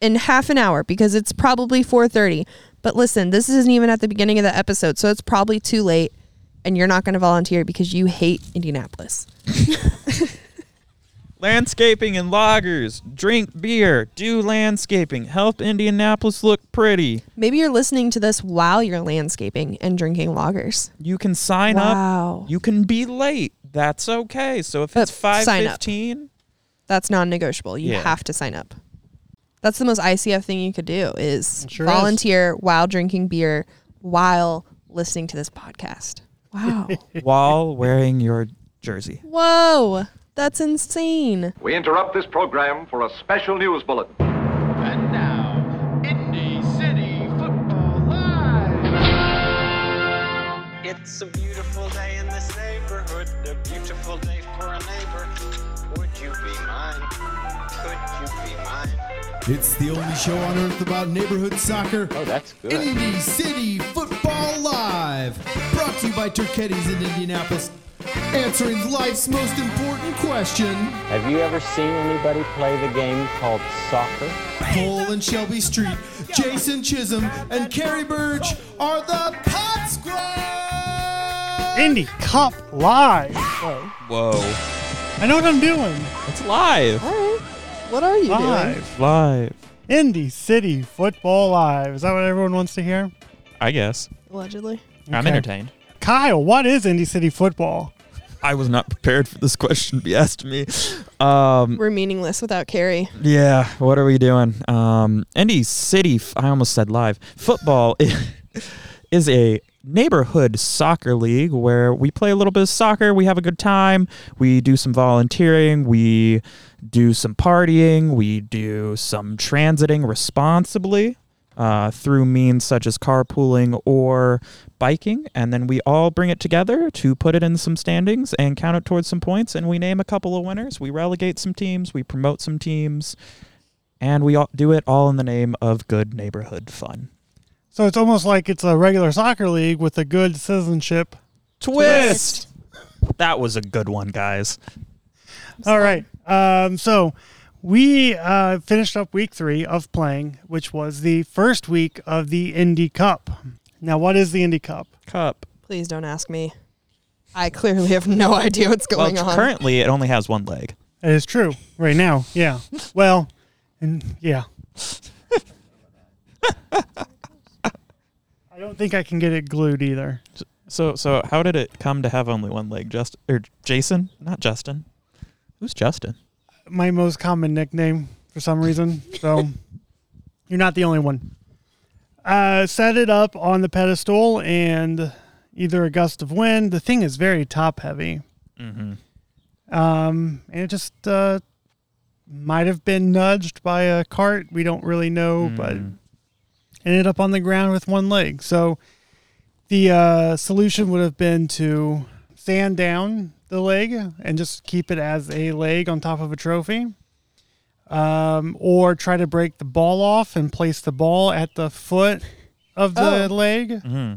in half an hour because it's probably 4:30. But listen, this isn't even at the beginning of the episode, so it's probably too late and you're not going to volunteer because you hate Indianapolis. Landscaping and lagers. Drink beer. Do landscaping. Help Indianapolis look pretty. Maybe you're listening to this while you're landscaping and drinking lagers. You can sign Wow. up. You can be late. That's okay. So if But it's five sign up. fifteen, That's non-negotiable. You Yeah. have to sign up. That's the most ICF thing you could do is It sure is. volunteer while drinking beer while listening to this podcast. Wow. while wearing your jersey. Whoa. That's insane. We interrupt this program for a special news bulletin. And now, Indy City Football Live. It's It's the only show on earth about neighborhood soccer. Oh, that's good. Indy City Football Live. Brought to you by Turketti's in Indianapolis. Answering life's most important question. Have you ever seen anybody play the game called soccer? Cole and Shelby Street, Jason Chisholm, and Carrie Burge are the PodSquad. Indy Cup live. Whoa. I know what I'm doing. It's live. All right. What are you doing? Live. Live. Indy City Football Live. Is that what everyone wants to hear? I guess. Allegedly. I'm Okay. entertained. Kyle, what is Indy City Football? I was not prepared for this question to be asked to me. Um, We're meaningless without Carrie. yeah, what are we doing? Um, Indy City, f- I almost said live. Football is a neighborhood soccer league where we play a little bit of soccer, we have a good time, we do some volunteering, we do some partying, we do some transiting responsibly. Uh, through means such as carpooling or biking, and then we all bring it together to put it in some standings and count it towards some points. And we name a couple of winners. We relegate some teams, we promote some teams, and we all do it all in the name of good neighborhood fun. So it's almost like it's a regular soccer league with a good citizenship. Twist. That was a good one, guys. All right. Um, so we uh, finished up week three of playing, which was the first week of the Indy Cup. Now, what is the Indy Cup? Cup. Please don't ask me. I clearly have no idea what's Well, going on. currently it only has one leg. It is true right now. Yeah. Well, and yeah. I don't think I can get it glued either. So, so how did it come to have only one leg? Just or Jason? Not Justin. Who's Justin? My most common nickname for some reason. So you're not the only one. Uh, set it up on the pedestal and either a gust of wind. The thing is very top heavy. Mm-hmm. Um, and it just uh, might have been nudged by a cart. We don't really know, but Mm. ended up on the ground with one leg. So the uh, solution would have been to sand down the leg and just keep it as a leg on top of a trophy. Um, or try to break the ball off and place the ball at the foot of the Oh. leg. Mm-hmm.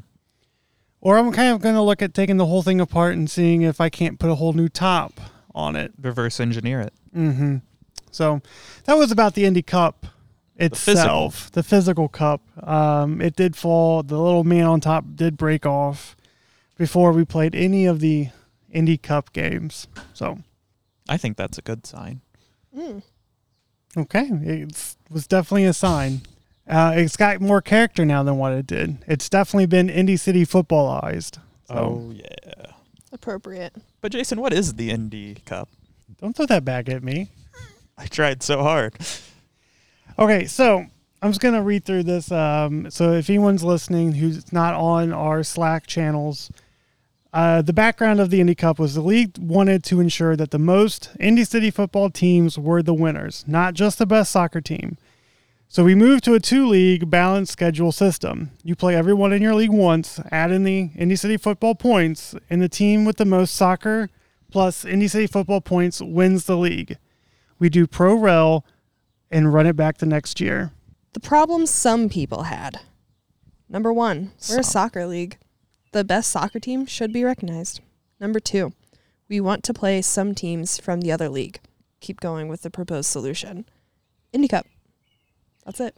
Or I'm kind of going to look at taking the whole thing apart and seeing if I can't put a whole new top on it. Reverse engineer it. Mm-hmm. So that was about the Indy Cup itself, the physical, cup. Um, it did fall. The little man on top did break off before we played any of the Indy Cup games. So I think that's a good sign. okay, it was definitely a sign. Uh, it's got more character now than what it did. It's definitely been Indy City footballized. So Oh yeah. Appropriate. But Jason, what is the Indy Cup? don't throw that back at me. I tried so hard. Okay, so I'm just gonna read through this. Um, so if anyone's listening who's not on our Slack channels, uh, the background of the Indy Cup was the league wanted to ensure that the most Indy City football teams were the winners, not just the best soccer team. So we moved to a two-league balanced schedule system. You play everyone in your league once, add in the Indy City football points, and the team with the most soccer plus Indy City football points wins the league. We do pro rel and run it back the next year. The problem some people had. Number one, we're a soccer league. The best soccer team should be recognized. Number two, we want to play some teams from the other league. Keep going with the proposed solution. Indy Cup. That's it.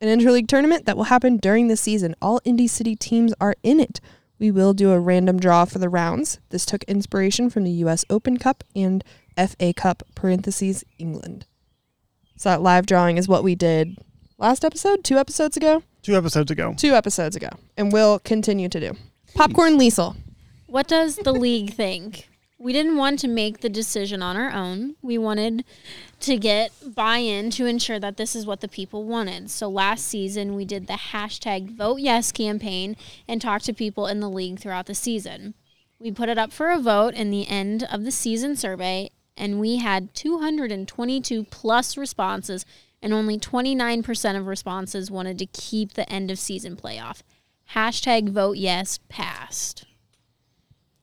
An interleague tournament that will happen during the season. All Indy City teams are in it. We will do a random draw for the rounds. This took inspiration from the US Open Cup and FA Cup parentheses England. So that live drawing is what we did last episode, two episodes ago, Two episodes ago. two episodes ago, and we'll continue to do. Popcorn Liesel. What does the league think? We didn't want to make the decision on our own. We wanted to get buy in to ensure that this is what the people wanted. So last season, we did the hashtag Vote Yes campaign and talked to people in the league throughout the season. We put it up for a vote in the end of the season survey, and we had 222 plus responses, and only 29% of responses wanted to keep the end of season playoff. Hashtag Vote Yes passed.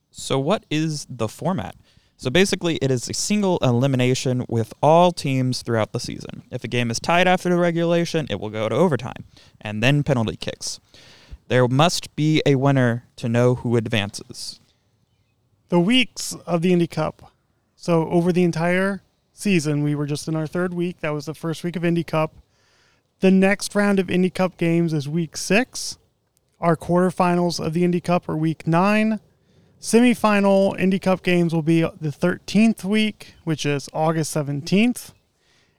So, what is the format? So, basically, it is a single elimination with all teams throughout the season. If a game is tied after the regulation, it will go to overtime and then penalty kicks. There must be a winner to know who advances. The weeks of the Indy Cup. So over the entire season, we were just in our third week. That was the first week of Indy Cup. The next round of Indy Cup games is week six. Our quarterfinals of the Indy Cup are week nine. Semifinal Indy Cup games will be the 13th week, which is August 17th.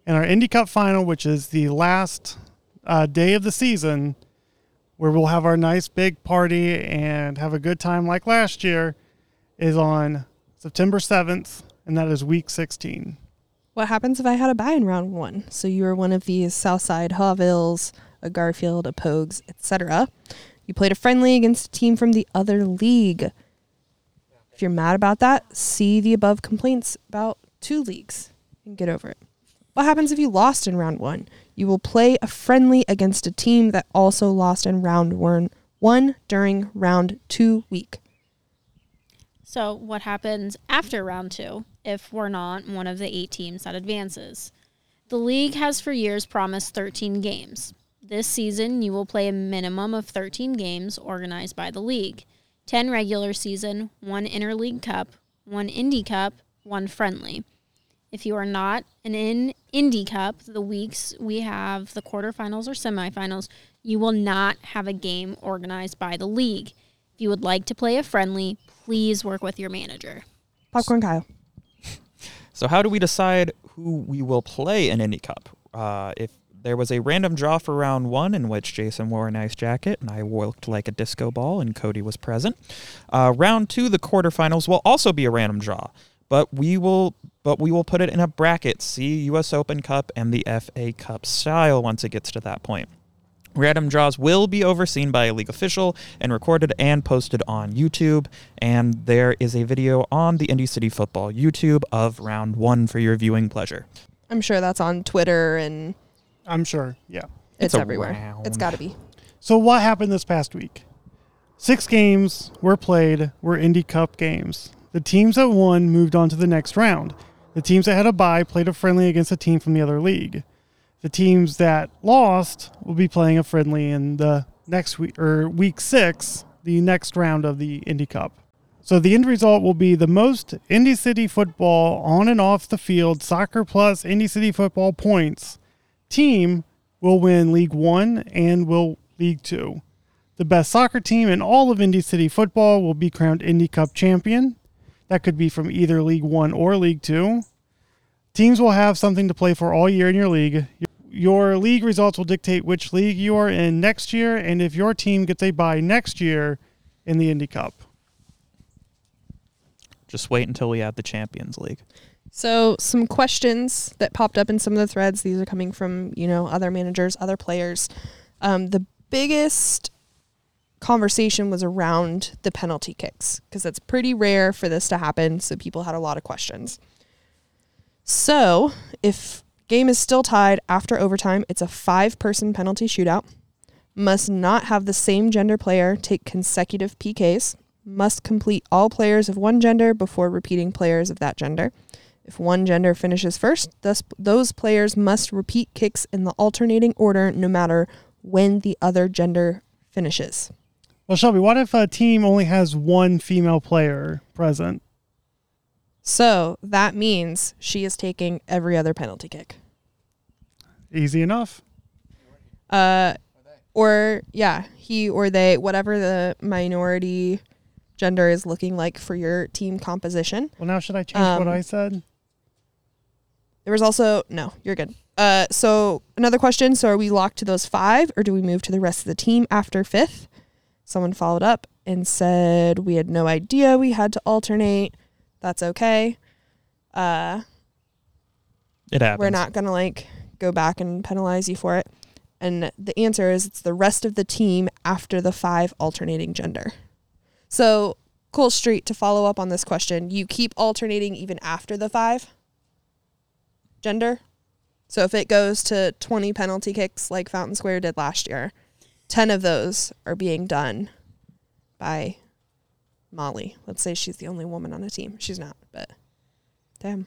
And our Indy Cup final, which is the last uh, day of the season, where we'll have our nice big party and have a good time like last year, is on September 7th, and that is week 16. What happens if I had a buy in round one? So you were one of these Southside Haughvilles, a Garfield, a Pogues, etc. You played a friendly against a team from the other league. If you're mad about that, see the above complaints about two leagues and get over it. What happens if you lost in round one? You will play a friendly against a team that also lost in round one, one during round two week. So, what happens after round two if we're not one of the eight teams that advances? The league has for years promised 13 games. This season, you will play a minimum of 13 games organized by the league 10 regular season, one interleague cup, one Indy Cup, one friendly. If you are not an in Indy Cup, the weeks we have the quarterfinals or semifinals, you will not have a game organized by the league. If you would like to play a friendly, please work with your manager. Popcorn Kyle. So, how do we decide who we will play in Indy Cup? Uh, if there was a random draw for round one in which Jason wore a nice jacket and I looked like a disco ball and Cody was present. Uh, round two, the quarterfinals will also be a random draw, but we will but we will put it in a bracket. See U.S. Open Cup and the FA Cup style once it gets to that point. Random draws will be overseen by a league official and recorded and posted on YouTube. And there is a video on the Indy City Football YouTube of round one for your viewing pleasure. I'm sure that's on Twitter and I'm sure, yeah. it's, It's everywhere. around. It's got to be. So, what happened this past week? Six games were played, were Indy Cup games. The teams that won moved on to the next round. The teams that had a bye played a friendly against a team from the other league. The teams that lost will be playing a friendly in the next week or week six, the next round of the Indy Cup. So the end result will be the most Indy City football on and off the field, soccer plus Indy City football points team will win League One and will League Two. The best soccer team in all of Indy City football will be crowned Indy Cup champion. That could be from either League One or League Two. Teams will have something to play for all year in your league. Your league results will dictate which league you are in next year and if your team gets a bye next year in the Indy Cup. Just wait until we add the Champions League. So, some questions that popped up in some of the threads. These are coming from, you know, other managers, other players. Um, the biggest conversation was around the penalty kicks because that's pretty rare for this to happen. So, people had a lot of questions. So, if game is still tied after overtime, it's a five person penalty shootout. Must not have the same gender player take consecutive PKs. Must complete all players of one gender before repeating players of that gender. If one gender finishes first, thus those players must repeat kicks in the alternating order no matter when the other gender finishes. Well, Shelby, what if a team only has one female player present? So that means she is taking every other penalty kick. Easy enough. Uh, or yeah, he or they, whatever the minority gender is looking like for your team composition. Well, now should I change what Um, I said? There was also no, you're good. Uh, so another question: So are we locked to those five, or do we move to the rest of the team after fifth? Someone followed up and said we had no idea we had to alternate. That's okay. Uh, It happens. we're not gonna like go back and penalize you for it. And the answer is it's the rest of the team after the five alternating gender. So Cole Street to follow up on this question. You keep alternating even after the five gender. So if it goes to 20 penalty kicks like Fountain Square did last year, 10 of those are being done by Molly. Let's say she's the only woman on the team. She's not, but damn.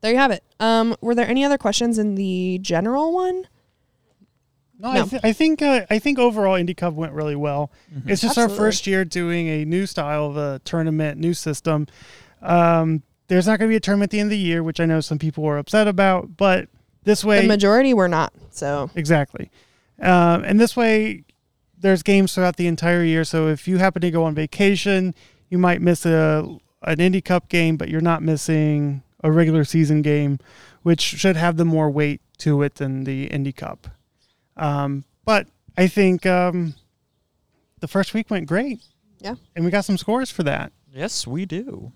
There you have it. Um, were there any other questions in the general one? No, I, th- I think uh, I think overall Indy Cup went really well. It's just our first year doing a new style of a tournament, new system. Um, there's not going to be a tournament at the end of the year, which I know some people were upset about, but this way, The majority were not. So exactly, um, and this way, there's games throughout the entire year. So if you happen to go on vacation, you might miss a an Indy Cup game, but you're not missing a regular season game, which should have the more weight to it than the Indy Cup. Um, but I think um, the first week went great. Yeah. And we got some scores for that. Yes, we do.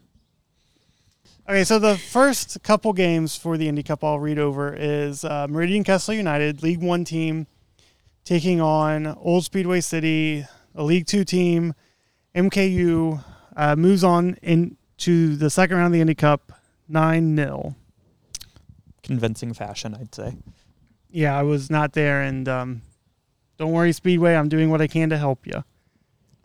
Okay, so the first couple games for the Indy Cup I'll read over is uh, Meridian Kessler United, League One team, taking on Old Speedway City, a League Two team. MKU uh, moves on into the second round of the Indy Cup, 9 0. Convincing fashion, I'd say. Yeah, I was not there, and um, don't worry, Speedway, I'm doing what I can to help you.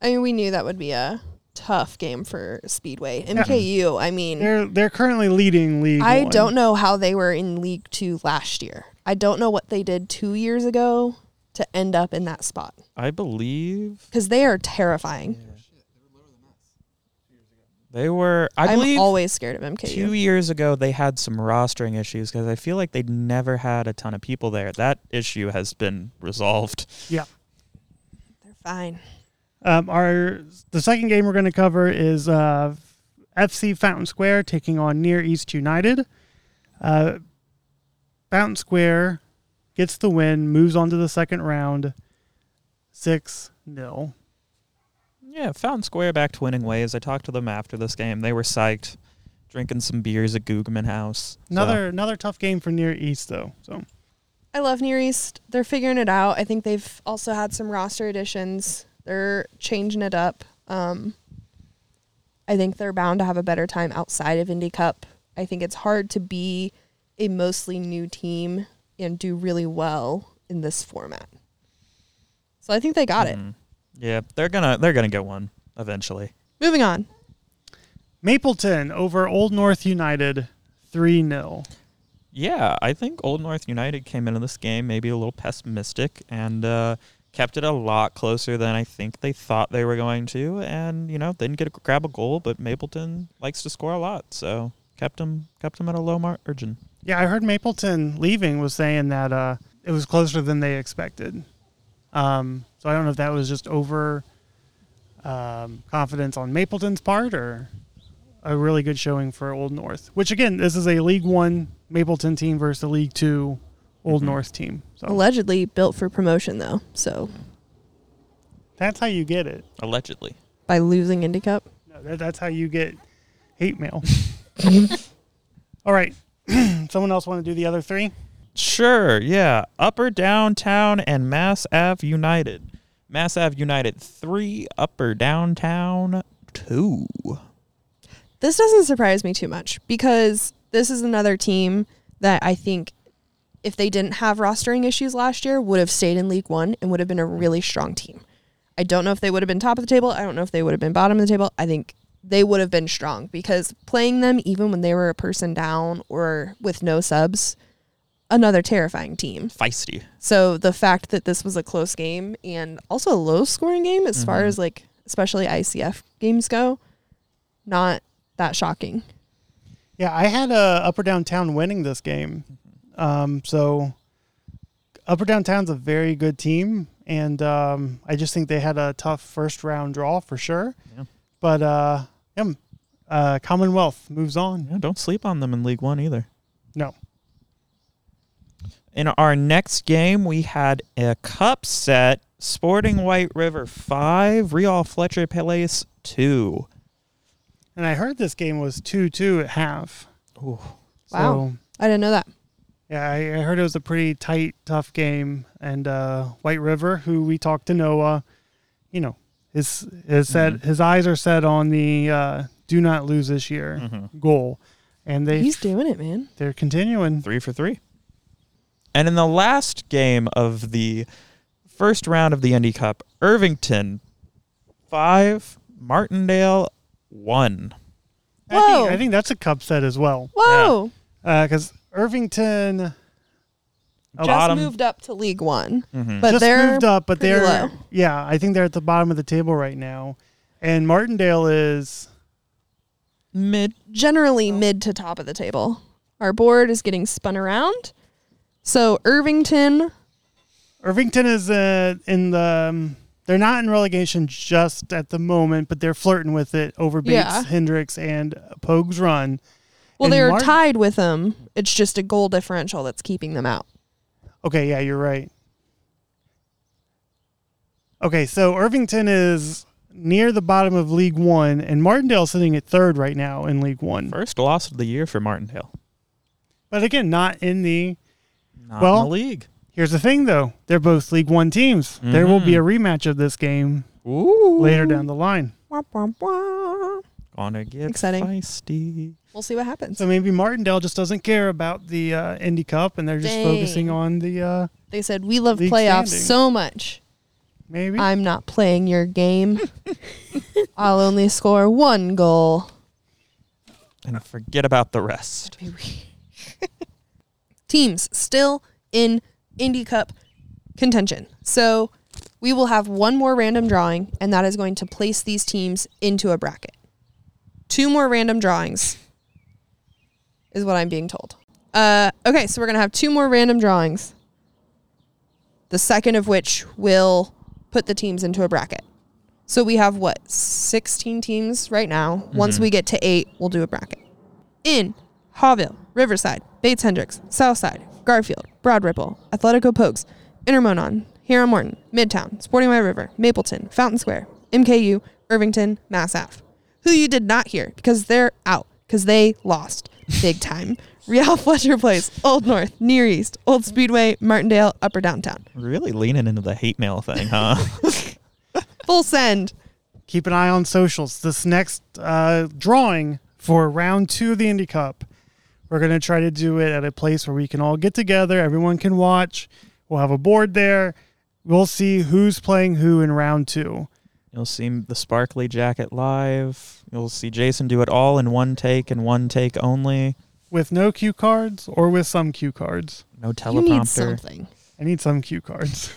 I mean, we knew that would be a tough game for Speedway. MKU. I mean, They're they're currently leading League I One. don't know how they were in League Two last year. I don't know what they did two years ago to end up in that spot I believe because they are terrifying. they were. I I'm believe always scared of MKU. two years ago they had some rostering issues because I feel like they'd never had a ton of people there. That issue has been resolved. Yeah. They're fine. Um, our the second game we're going to cover is uh, FC Fountain Square taking on Near East United. Uh, Fountain Square gets the win, moves on to the second round, six 0 Yeah, Fountain Square back to winning ways. I talked to them after this game. They were psyched, drinking some beers at Guggman Haus. So, Another another tough game for Near East though. So I love Near East. They're figuring it out. I think they've also had some roster additions. They're changing it up. Um, I think they're bound to have a better time outside of Indy Cup. I think it's hard to be a mostly new team and do really well in this format. So I think they got it. mm, yeah, they're gonna they're gonna get one eventually. Moving on. Mapleton over Old North United, three 0 Yeah, I think Old North United came into this game maybe a little pessimistic and uh, kept it a lot closer than I think they thought they were going to. And you know, they didn't get a grab a goal, but Mapleton likes to score a lot, so kept them kept them at a low margin. Yeah, I heard Mapleton leaving was saying that uh, it was closer than they expected. Um, so I don't know if that was just over um, confidence on Mapleton's part or a really good showing for Old North. Which again, this is a League One Mapleton team versus a League Two Old North team. So Allegedly built for promotion though. So that's how you get it. Allegedly. by losing Indy Cup. No, that, that's how you get hate mail. All right. Someone else want to do the other three? Sure, yeah. Upper Downtown and Mass Ave United. Mass Ave United 3, Upper Downtown 2. This doesn't surprise me too much because this is another team that I think if they didn't have rostering issues last year would have stayed in League 1 and would have been a really strong team. I don't know if they would have been top of the table. I don't know if they would have been bottom of the table. I think they would have been strong because playing them even when they were a person down or with no subs, another terrifying team. Feisty. So the fact that this was a close game and also a low scoring game as far Mhm. as like especially ICF games go, not that shocking. Yeah, I had uh, Upper Downtown winning this game. Um, so Upper Downtown's a very good team, and um, I just think they had a tough first round draw for sure. Yeah. But uh, yeah, uh, Commonwealth moves on. Yeah, don't sleep on them in League One either. No. In our next game, we had a cup set Sporting White River 5, Real Fletcher Place 2. And I heard this game was 2 2 at half. Ooh. Wow. I didn't know that. Yeah, I, I heard it was a pretty tight, tough game. And uh, White River, who we talked to Noah, you know, his his set his eyes are set on the uh, do not lose this year Mhm. goal, and they He's doing it, man. they're continuing. Three for three. And in the last game of the first round of the Indy Cup, Irvington 5, Martindale 1. I think, Whoa. I think that's a cup set as well, Whoa. because Irvington Just Bottom. moved up to League One. Mhm. But just they're moved up, but they're low. yeah, I think they're at the bottom of the table right now, and Martindale is Mid. generally mid to top of the table. Our board is getting spun around. So Irvington, Irvington is uh, in the. Um, they're not in relegation just at the moment, but they're flirting with it over Bates, Yeah. Hendricks, and Pogue's run. well, And they're Mart- tied with them. It's just a goal differential that's keeping them out. Okay, yeah, you're right. Okay, so Irvington is near the bottom of League One, and Martindale's sitting at third right now in League One. First loss of the year for Martindale. But again, not in the. Not Well- in the league. Here's the thing, though. They're both League One teams. There will be a mm-hmm. rematch of this game Ooh. later down the line. Wah, wah, wah. Gonna get Exciting. feisty. We'll see what happens. So maybe Martindale just doesn't care about the uh, Indy Cup, and they're just Dang. focusing on the uh, They said we love playoffs standings. so much. maybe. I'm not playing your game. I'll only score one goal. And forget about the rest. Teams still in Indy Cup contention. So we will have one more random drawing, and that is going to place these teams into a bracket. Two more random drawings is what I'm being told. Uh, okay, so we're going to have two more random drawings. The second of which will put the teams into a bracket. So we have what, 16 teams right now. Once we get to eight, we'll do a bracket. In Haughville, Riverside, Bates Hendricks, Southside, Garfield, Broad Ripple, Athletico Pogues, Intermonon, Herron Morton, Midtown, Sporting White River, Mapleton, Fountain Square, MKU, Irvington, Mass Ave. Who you did not hear because they're out because they lost big time. Real Fletcher Place, Old North, Near East, Old Speedway, Martindale, Upper Downtown. Really leaning into the hate mail thing, huh? Full send. Keep an eye on socials. This next uh, drawing for round two of the Indy Cup, we're going to try to do it at a place where we can all get together. Everyone can watch. We'll have a board there. We'll see who's playing who in round two. You'll see the sparkly jacket live. You'll see Jason do it all in one take and one take only. with no cue cards or with some cue cards. No You need teleprompter. something. I need some cue cards.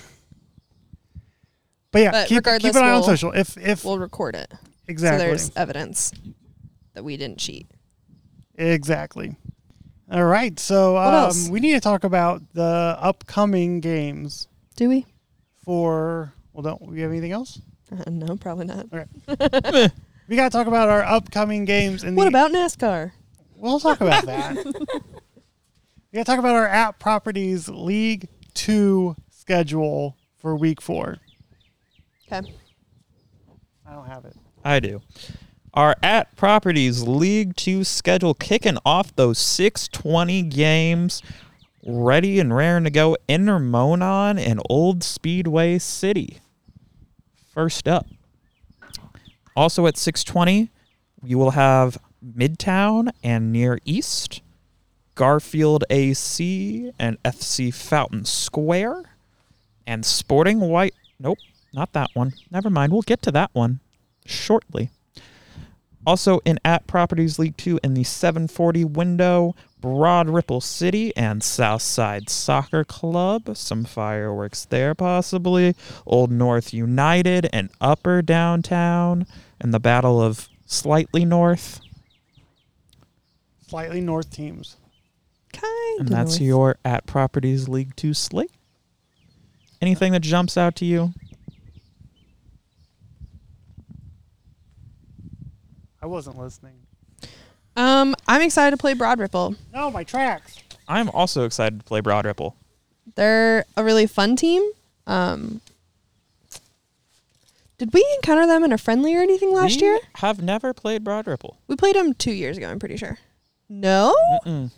but yeah, But keep, keep an eye on we'll- social. If if We'll record it. exactly So there's evidence that we didn't cheat. exactly. All right, so um, we need to talk about the upcoming games Do we? for. Well, don't we have anything else? Uh, no, probably not. We got to talk about our upcoming games. In What the, about NASCAR? We'll talk about that. we got to talk about our at properties League Two schedule for Week Four. Okay. I don't have it. I do. Our at properties League Two schedule kicking off those 620 games, ready and raring to go. Intermonon and Old Speedway City. First up. Also at 620, you will have Midtown and Near East, Garfield AC and FC Fountain Square, and Sporting White. Nope, not that one. Never mind. We'll get to that one shortly. Also in at Properties League 2 in the 740 window, Broad Ripple City and Southside Soccer Club. Some fireworks there, possibly. Old North United and Upper Downtown. And the Battle of Slightly North. Slightly north teams. Kind And that's of. your at Properties League 2 slate. Anything that jumps out to you? I wasn't listening. Um, I'm excited to play Broad Ripple. No, my tracks. I'm also excited to play Broad Ripple. They're a really fun team. Um, did we encounter them in a friendly or anything last we year? have never played Broad Ripple. We played them two years ago. I'm pretty sure. No, Mm-mm.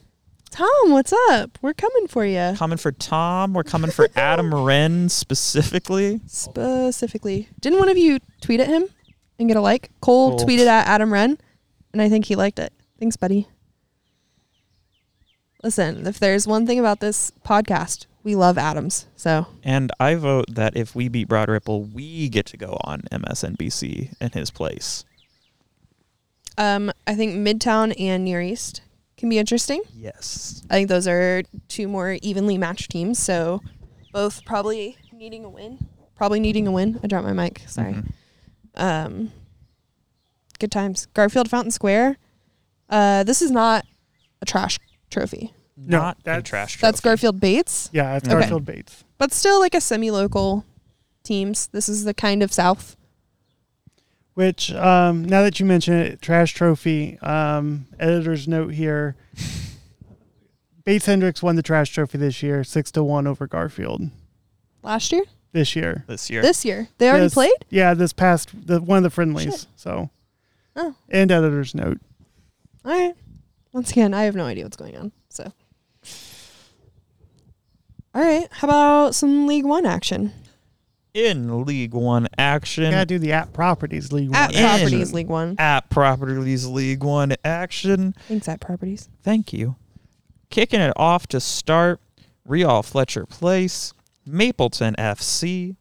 Tom, what's up? We're coming for you. Coming for Tom. We're coming for Adam Wren specifically. Specifically, didn't one of you tweet at him and get a like? Cole Cole. tweeted at Adam Wren, and I think he liked it. Thanks, buddy. Listen, if there's one thing about this podcast, we love Adams. So And I vote that if we beat Broad Ripple, we get to go on MSNBC in his place. um, I think Midtown and Near East can be interesting. Yes. I think those are two more evenly matched teams. So both probably needing a win. Probably needing a win. I dropped my mic. Sorry. Mhm. Um, good times. Garfield Fountain Square. Uh, this is not a trash trophy. No, Not a that's- trash trophy. That's. Garfield Bates, Yeah, it's Okay. Garfield Bates. but still like a semi-local teams. This is the kind of South. Which, um, now that you mention it, trash trophy. Um, editor's note here: Bates Hendricks won the trash trophy this year, six to one over Garfield. Last year, This year, this year. this year, they already This- played. Yeah, this past the one of the friendlies. Shit. So, Oh. and editor's note. All right. Once again, I have no idea what's going on. So, all right. How about some League One action? in League One action. Gotta do the at properties league At one. Yeah. Properties League One. At Properties League One action. Thanks, at Properties. Thank you. Kicking it off to start, Real Fletcher Place, Mapleton FC.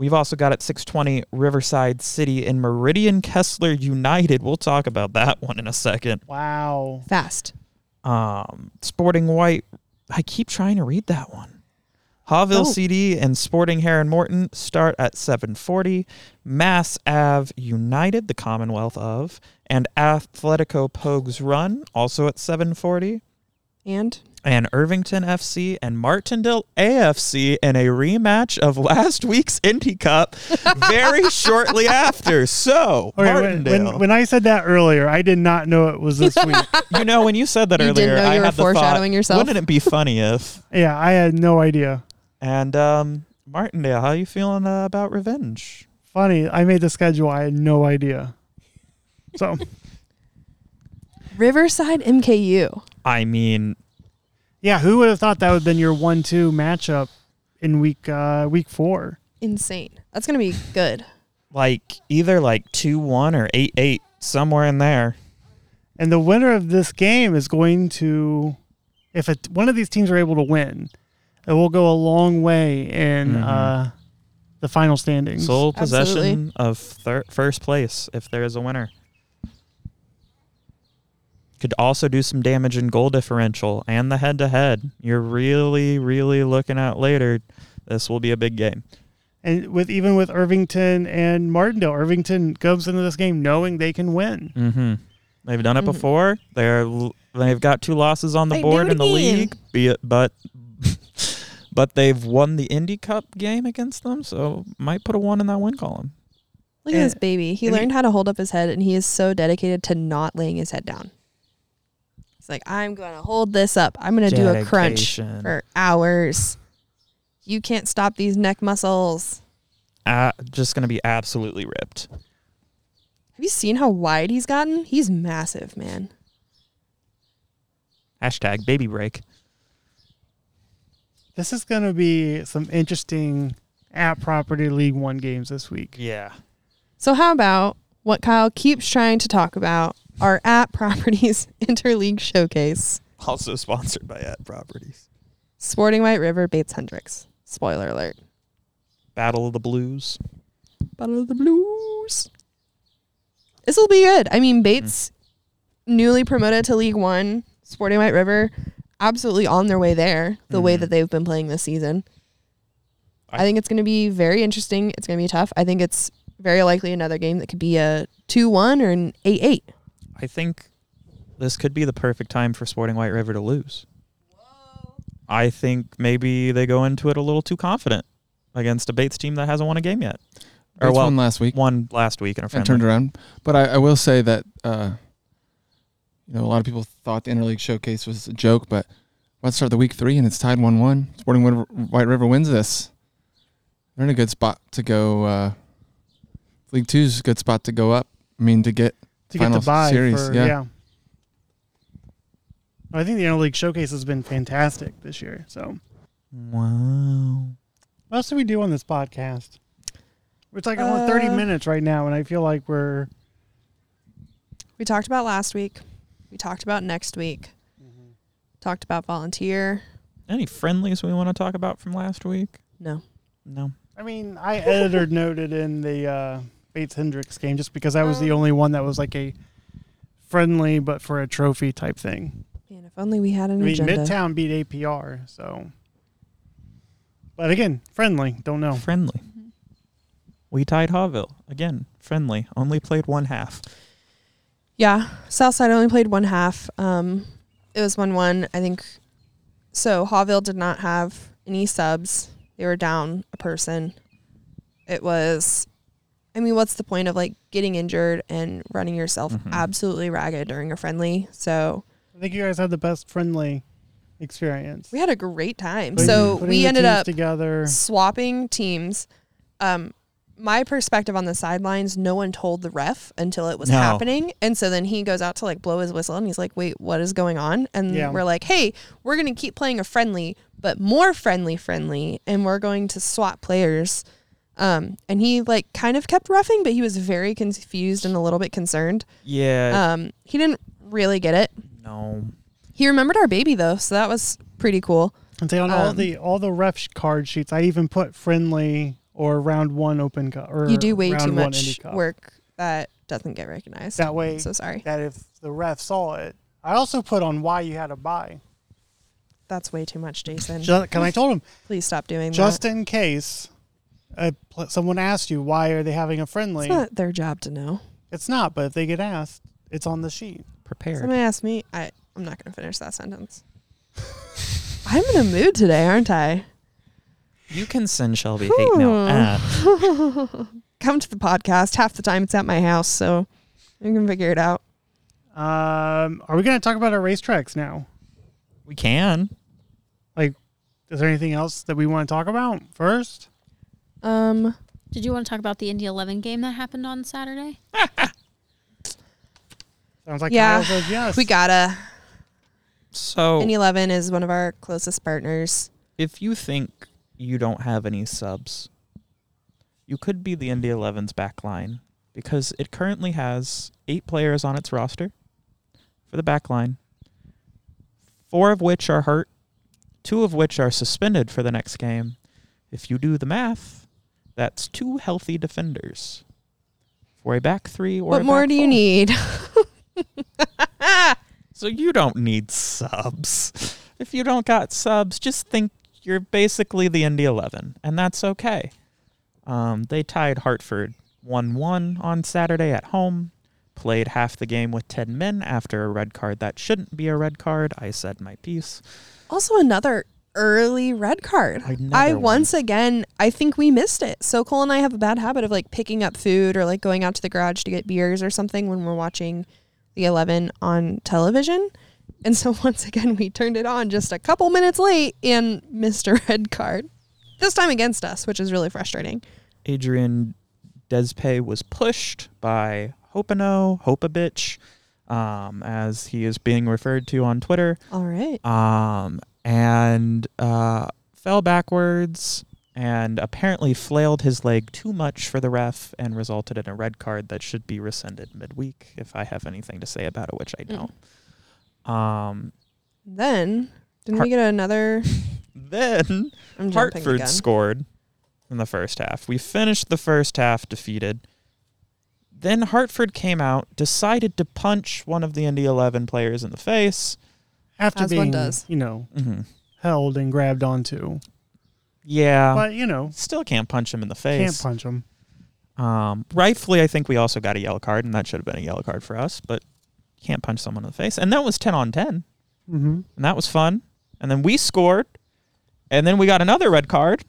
We've also got at 620 Riverside City and Meridian Kessler United. We'll talk about that one in a second. Wow. Fast. Um, Sporting White. I keep trying to read that one. Haughville Oh. CD and Sporting Herron Morton start at 740. Mass Ave United, the Commonwealth of, and Athletico Pogues Run, also at 740. And And Irvington FC and Martindale AFC in a rematch of last week's Indy Cup very shortly after. So, Okay, when, Martindale. when, when I said that earlier, I did not know it was this week. you know, when you said that You earlier, didn't know I were had the thought, foreshadowing yourself? Wouldn't it be funny if? yeah, I had no idea. And um, Martindale, how are you feeling uh, about revenge? Funny, I made the schedule. I had no idea. So Riverside MKU. I mean, yeah, who would have thought that would have been your one-two matchup in week uh, week four? Insane. That's going to be good. like either like two one or eight eight somewhere in there. And the winner of this game is going to, if it, one of these teams are able to win, it will go a long way in Mhm. uh, the final standings. Sole possession Absolutely. of thir- first place if there is a winner. Could also do some damage in goal differential and the head to head. You're really, really looking at later. This will be a big game. And with even with Irvington and Martindale, Irvington goes into this game knowing they can win. Mm-hmm. They've done it Mhm. before. They're they've got two losses on the They board in the again. league. Be it, but but they've won the Indy Cup game against them, so might put a one in that win column. Look at this baby. He and he- learned how to hold up his head, and he is so dedicated to not laying his head down. He's like, I'm going to hold this up. I'm going to do a crunch Dedication. for hours. You can't stop these neck muscles. Uh, just gonna be absolutely ripped. Have you seen how wide he's gotten? He's massive, man. Hashtag baby break. This is going to be some interesting at property League One games this week. Yeah. So, how about what Kyle keeps trying to talk about our at properties interleague showcase? Also sponsored by At Properties. Sporting White River Bates Hendricks. Spoiler alert. Battle of the Blues. Battle of the Blues. This will be good. I mean, Bates, newly promoted to League One, Sporting White River, absolutely on their way there, the way Mhm. that they've been playing this season. I, I- think it's going to be very interesting. It's going to be tough. I think it's very likely another game that could be a 2 1 or an 8 8. I think this could be the perfect time for Sporting White River to lose. I think maybe they go into it a little too confident against a Bates team that hasn't won a game yet. Or Bates well, won last week won last week in a and turned around. But I, I will say that uh, you know a lot of people thought the interleague showcase was a joke, but let's start the week three and it's tied one one. Sporting White White River wins this. They're in a good spot to go. Uh, League Two's a good spot to go up. I mean to get to get final the buy series. for yeah. yeah. I think the interleague showcase has been fantastic this year. So, Wow. what else do we do on this podcast? It's like only thirty Uh, minutes right now, and I feel like we're We talked about last week. We talked about next week. Talked about volunteer. Any friendlies we want to talk about from last week? No. No. I mean, I editor noted in the uh, Bates Hendricks game just because I was Oh. the only one that was like a friendly but for a trophy type thing. And if only we had I an mean, agenda. Midtown beat APR, so. But again, friendly. Don't know. Friendly. We tied Haughville again. Friendly. Only played one half. Yeah, Southside only played one half. Um, it was one one. I think. So Haughville did not have any subs. They were down a person. It was. I mean, what's the point of like getting injured and running yourself Mhm. absolutely ragged during a friendly? So I think you guys had the best friendly experience. we had a great time. Putting- so putting we ended up together. swapping teams. Um, my perspective on the sidelines, no one told the ref until it was No. happening, and so then he goes out to like blow his whistle, and he's like, "Wait, what is going on?" And Yeah. we're like, "Hey, we're gonna keep playing a friendly, but more friendly, friendly, and we're going to swap players." Um, and he like kind of kept roughing, but he was very confused and a little bit concerned. Yeah. Um, he didn't really get it. no. He remembered our baby though, so that was pretty cool. And say on all um, the all the ref sh- card sheets, I even put friendly or round one open cup or You do way too much work that doesn't get recognized. That way, so sorry. that if the ref saw it, I also put on why you had a buy. That's way too much, Jason. Just, can I told him Please stop doing just that. Just in case uh, pl- someone asked you why are they having a friendly? It's not their job to know. It's not, but if they get asked, it's on the sheet. Prepared. Somebody asked me. I I'm not going to finish that sentence. I'm in a mood today, aren't I? You can send Shelby hate mail at Come to the podcast. Half the time it's at my house, so you can figure it out. Um, are we going to talk about our racetracks now? we can. Like, is there anything else that we want to talk about first? Um, Did you want to talk about the Indy 11 game that happened on Saturday? Sounds like Yeah, Kyle says yes. we gotta. So Indy Eleven is one of our closest partners. if you think you don't have any subs, you could be the Indy 11's back line because it currently has eight players on its roster for the back line, four of which are hurt, two of which are suspended for the next game. If you do the math, that's two healthy defenders for a back three or What more do you need? So you don't need subs. If you don't got subs, just think you're basically the Indy 11, and that's okay. Um, they tied Hartford 1 1 on Saturday at home, played half the game with 10 men after a red card that shouldn't be a red card. I said my piece. Also, another early red card. I once again, I think we missed it. So Cole and I have a bad habit of like picking up food or like going out to the garage to get beers or something when we're watching the 11 on television. And so once again, we turned it on just a couple minutes late and missed a red card. This time against us, which is really frustrating. Adrian Diz Pe was pushed by Hopano, Hopabitch, um, as he is being referred to on Twitter. All right. um, and uh, fell backwards and apparently flailed his leg too much for the ref and resulted in a red card that should be rescinded midweek if I have anything to say about it, which I don't. Um, Then, didn't we get another? then I'm Hartford again. scored in the first half. We finished the first half defeated. Then Hartford came out, decided to punch one of the Indy 11 players in the face. After As one being, does. you know, hmm held and grabbed onto. Yeah. but, you know, Still can't punch him in the face. can't punch him. Um, rightfully, I think we also got a yellow card, and that should have been a yellow card for us. But can't punch someone in the face, and that was ten on ten, Mm-hmm. and that was fun. And then we scored And then we got another red card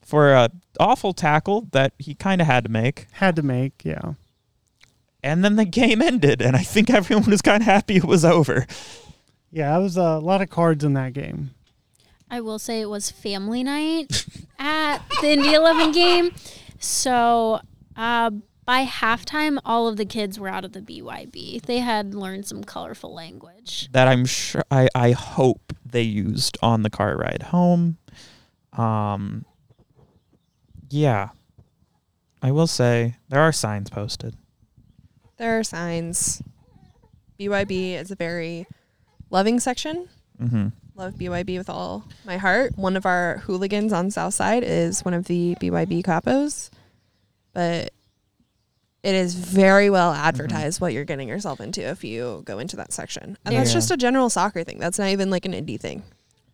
for a awful tackle that he kind of had to make. Had to make, yeah. And then the game ended, and I think everyone was kind of happy it was over. Yeah, it was a lot of cards in that game. I will say it was family night at the Indy 11 game. So uh, by halftime, all of the kids were out of the BYB. They had learned some colorful language. That I'm sure I, I hope they used on the car ride home. Um, yeah, I will say there are signs posted. There are signs. BYB is a very loving section. Mm-hmm. Love BYB with all my heart. One of our hooligans on Southside is one of the BYB capos, but it is very well advertised what you're getting yourself into if you go into that section. And that's just a general soccer thing. That's not even like an indie thing.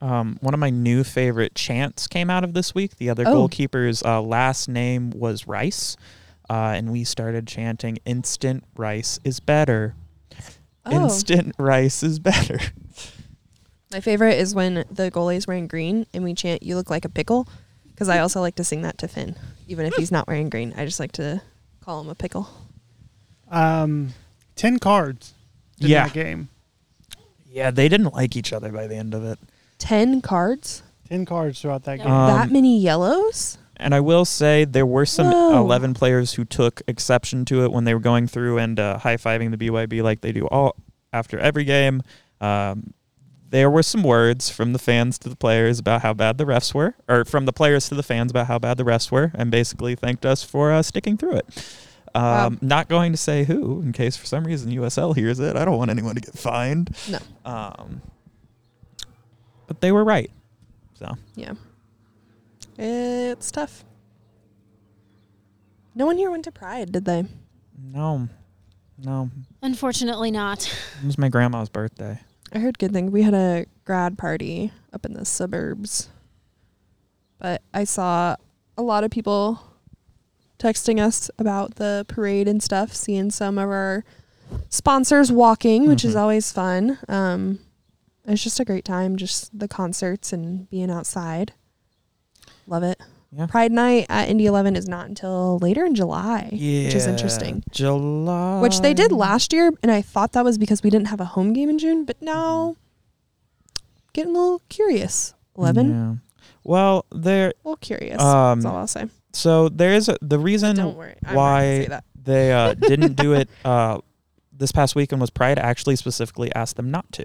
Um, one of my new favorite chants came out of this week. The other Oh. goalkeeper's uh, last name was Rice, uh, and we started chanting "Instant Rice is better." Oh. Instant rice is better. My favorite is when the goalie's wearing green and we chant "You look like a pickle," because I also like to sing that to Finn, even if he's not wearing green. I just like to call him a pickle. Um, 10 cards in Yeah. that game. Yeah, they didn't like each other by the end of it. Ten cards. 10 cards throughout that Yeah. game. Um, that many yellows. And I will say there were some Whoa. 11 players who took exception to it when they were going through and uh, high fiving the BYB like they do all after every game. Um, there were some words from the fans to the players about how bad the refs were, or from the players to the fans about how bad the refs were, and basically thanked us for uh, sticking through it. Um, Wow. Not going to say who, in case for some reason USL hears it. I don't want anyone to get fined. No. Um, but they were right. So Yeah. It's tough. No one here went to Pride, did they? no, no, Unfortunately, not. it was my grandma's birthday. I heard good things. We had a grad party up in the suburbs. But I saw a lot of people texting us about the parade and stuff, seeing some of our sponsors walking, which is Mhm. always fun. Um it's just a great time, just the concerts and being outside. Love it. Yeah. Pride night at Indy 11 is not until later in July, which is interesting. July. Which they did last year, and I thought that was because we didn't have a home game in June, but now getting a little curious. 11? Yeah. Well, there. A little curious. Um, that's all I'll say. So there is a, the reason Don't worry. I'm why they uh, didn't do it uh, this past weekend was Pride actually specifically asked them not to.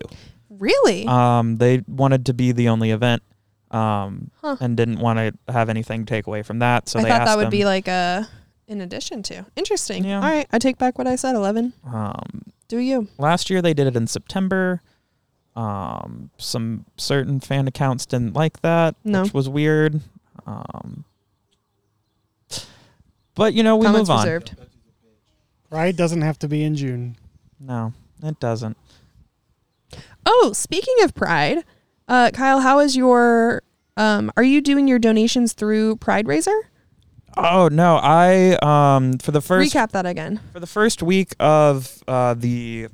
Really? Um, they wanted to be the only event, um, Huh. and didn't want to have anything take away from that. So I they thought asked that would them, be like a in addition to. Interesting. Yeah. All right, I take back what I said. 11. Um, Do you? last year they did it in September. Um, some certain fan accounts didn't like that, No. which was weird. Um, but you know, we Comments move on. reserved. Pride doesn't have to be in June. No, it doesn't. Oh, speaking of Pride, uh, Kyle, how is your um are you doing your donations through Pride Raiser? Oh no, I um for the first Recap that again. for the first week of uh, the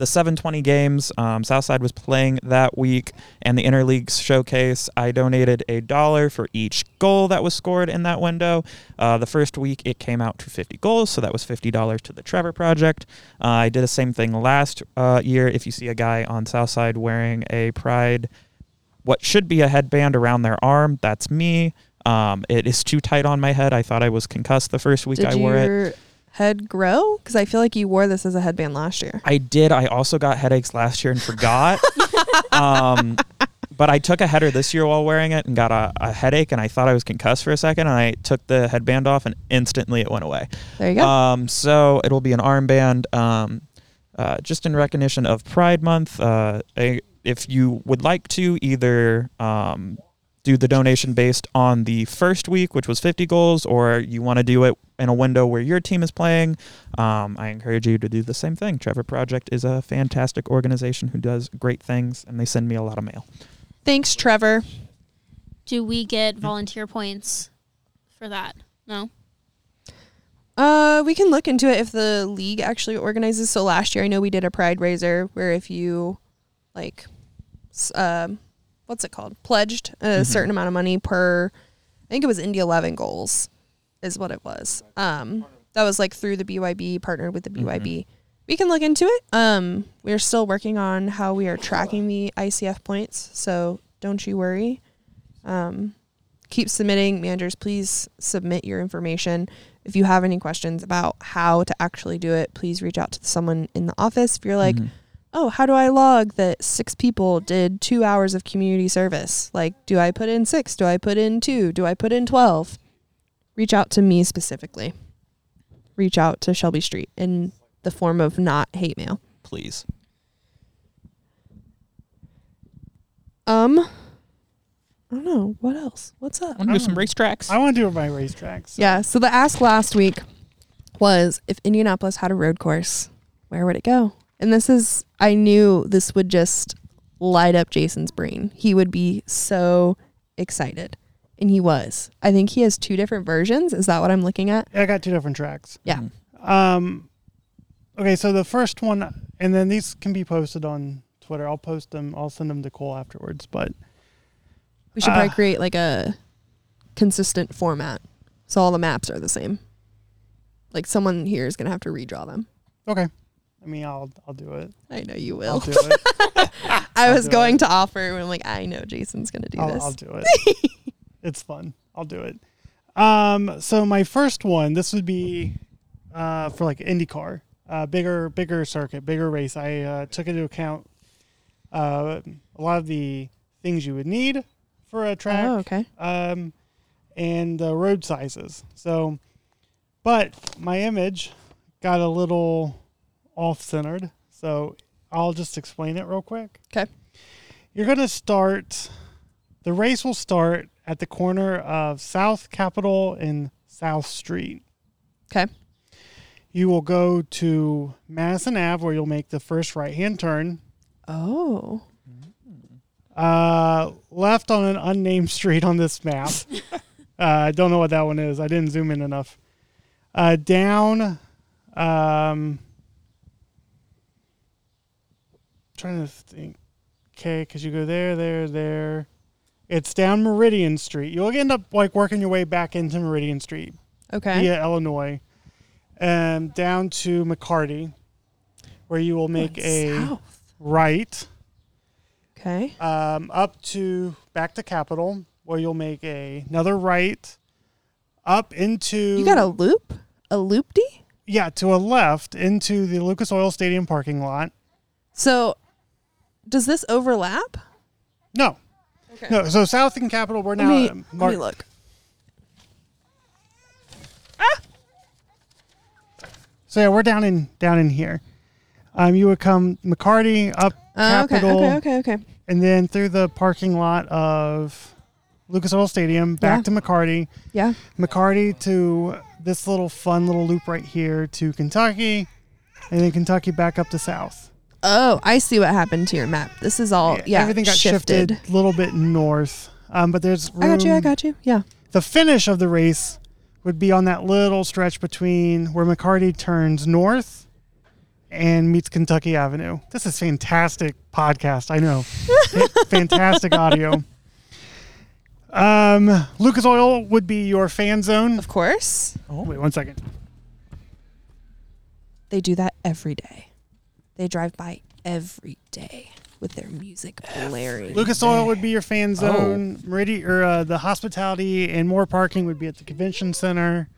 the 720 games, um, Southside was playing that week, and the interleague showcase. I donated a dollar for each goal that was scored in that window. Uh, the first week, it came out to 50 goals, so that was $50 to the Trevor Project. Uh, I did the same thing last uh, year. If you see a guy on Southside wearing a Pride, what should be a headband around their arm, that's me. Um, it is too tight on my head. I thought I was concussed the first week Did I wore it. Head grow? Because I feel like you wore this as a headband last year. I did. I also got headaches last year and forgot. um, but I took a header this year while wearing it and got a, a headache, and I thought I was concussed for a second. And I took the headband off, and instantly it went away. There you go. Um, so it'll be an armband, um, uh, just in recognition of Pride Month. Uh, a, if you would like to either um, do the donation based on the first week, which was 50 goals, or you want to do it in a window where your team is playing, um, I encourage you to do the same thing. Trevor Project is a fantastic organization who does great things, and they send me a lot of mail. Thanks, Trevor. Do we get volunteer points for that? No. Uh, we can look into it if the league actually organizes. So last year, I know we did a Pride Raiser where if you, like, s- um, what's it called? Pledged a certain amount of money per. I think it was Indy Eleven goals, is what it was. Um, that was like through the BYB, partnered with the BYB. We can look into it. Um, we're still working on how we are tracking the ICF points, so don't you worry. Um, keep submitting, managers. Please submit your information. If you have any questions about how to actually do it, please reach out to someone in the office. If you're like, Mhm. Oh, how do I log that six people did two hours of community service? Like, do I put in six? Do I put in two? Do I put in 12? Reach out to me specifically. Reach out to Shelby Street in the form of not hate mail. Please. Um, I don't know. What else? What's up? I want to do some racetracks? I want to do my racetracks. Yeah. So the ask last week was if Indianapolis had a road course, where would it go? And this is, I knew this would just light up Jason's brain. He would be so excited. And he was. I think he has two different versions. Is that what I'm looking at? I got two different tracks. Yeah. Um, okay, so the first one, and then these can be posted on Twitter. I'll post them. I'll send them to Cole afterwards. But We should probably Ah. create like a consistent format. So all the maps are the same. Like someone here is going to have to redraw them. okay, I mean, I'll I'll do it. I know you I'll do it. I was going it. to offer, and I'm like, I know Jason's going to do I'll, this. I'll do it. it's fun. I'll do it. Um, so my first one, this would be uh, for like IndyCar, uh, bigger, bigger circuit, bigger race. I uh, took into account uh, a lot of the things you would need for a track. Oh, okay. um, and the road sizes. So, but my image got a little off centered. So I'll just explain it real quick. Okay. You're going to start, the race will start at the corner of South Capitol and South Street. Okay. You will go to Madison Ave where you'll make the first right hand turn. Oh. Uh, left on an unnamed street on this map. uh, I don't know what that one is. I didn't zoom in enough. Uh, down. Um, trying to think. Okay, because you go there, there, there. It's down Meridian Street. You'll end up like working your way back into Meridian Street Okay. via Illinois, and down to McCarty, where you will make a South. right Okay. um, up to back to Capitol, where you'll make a, another right up into You got a loop? A loop D? yeah to a left into the Lucas Oil Stadium parking lot. So does this overlap? No, Okay. no. So South and Capitol, we're Let now me, uh, let me look. Ah! So yeah, we're down in down in here. Um, you would come McCarty up Uh, okay, Capitol, okay, okay, okay. and then through the parking lot of Lucas Oil Stadium back Yeah. to McCarty. Yeah. McCarty to this little fun little loop right here to Kentucky, and then Kentucky back up to South. Oh, I see what happened to your map. This is all yeah. everything got shifted. a little bit north. Um, but there's room. I got you. I got you. Yeah. The finish of the race would be on that little stretch between where McCarty turns north and meets Kentucky Avenue. This is fantastic podcast. I know, fantastic audio. Um, Lucas Oil would be your fan zone. Of course. Oh, wait one second. They do that every day. They drive by every day with their music blaring. Lucas Oil would be your fan zone. Meridian or uh, the hospitality and more parking would be at the convention center.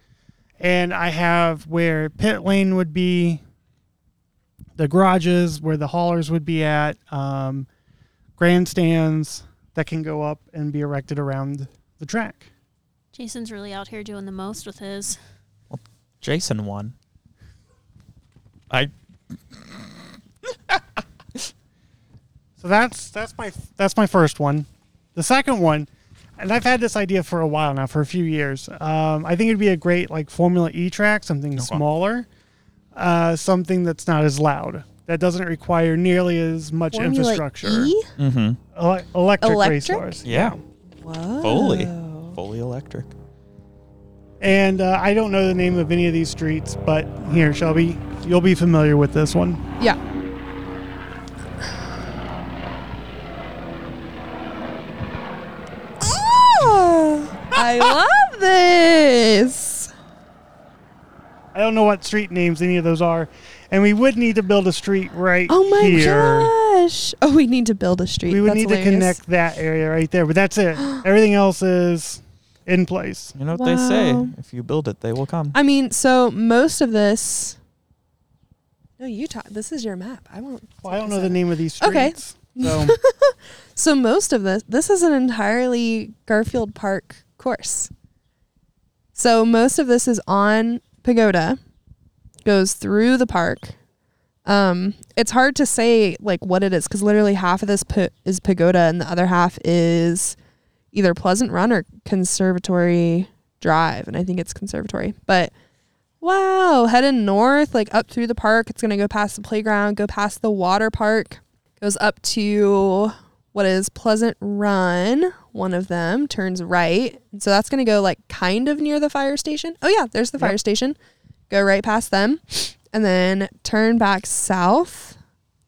And I have where pit lane would be, the garages where the haulers would be at, um, grandstands that can go up and be erected around the track. Jason's really out here doing the most with his. Well Jason won. I So that's that's my that's my first one. The second one, and I've had this idea for a while now, for a few years. Um, I think it'd be a great like Formula E track, something smaller, uh, something that's not as loud, that doesn't require nearly as much Formula infrastructure. E? mm-hmm. Ele- electric, race Electric? cars, Yeah. Whoa. Fully. Fully electric. And uh, I don't know the name of any of these streets, but here, Shelby, you'll be familiar with this one. Yeah. I love this. I don't know what street names any of those are, and we would need to build a street right Oh my here. gosh. Oh, we need to build a street. We would That's need to connect that area right there, but that's it. Everything else is in place. You know what they say? If you build it, they will come. I mean, so most of this. No, Utah. This is your map. I won't. Well, I don't this know the name of these streets. Okay. So So most of this, this is an entirely Garfield Park course. So most of this is on Pagoda, goes through the park. Um, it's hard to say like what it is because literally half of this is Pagoda and the other half is either Pleasant Run or Conservatory Drive, and I think it's Conservatory. But wow, heading north, like up through the park, it's gonna go past the playground, go past the water park, goes up to what is Pleasant Run. One of them turns right. So that's going to go like kind of near the fire station. Oh, yeah, there's the fire station. Go right past them and then turn back south,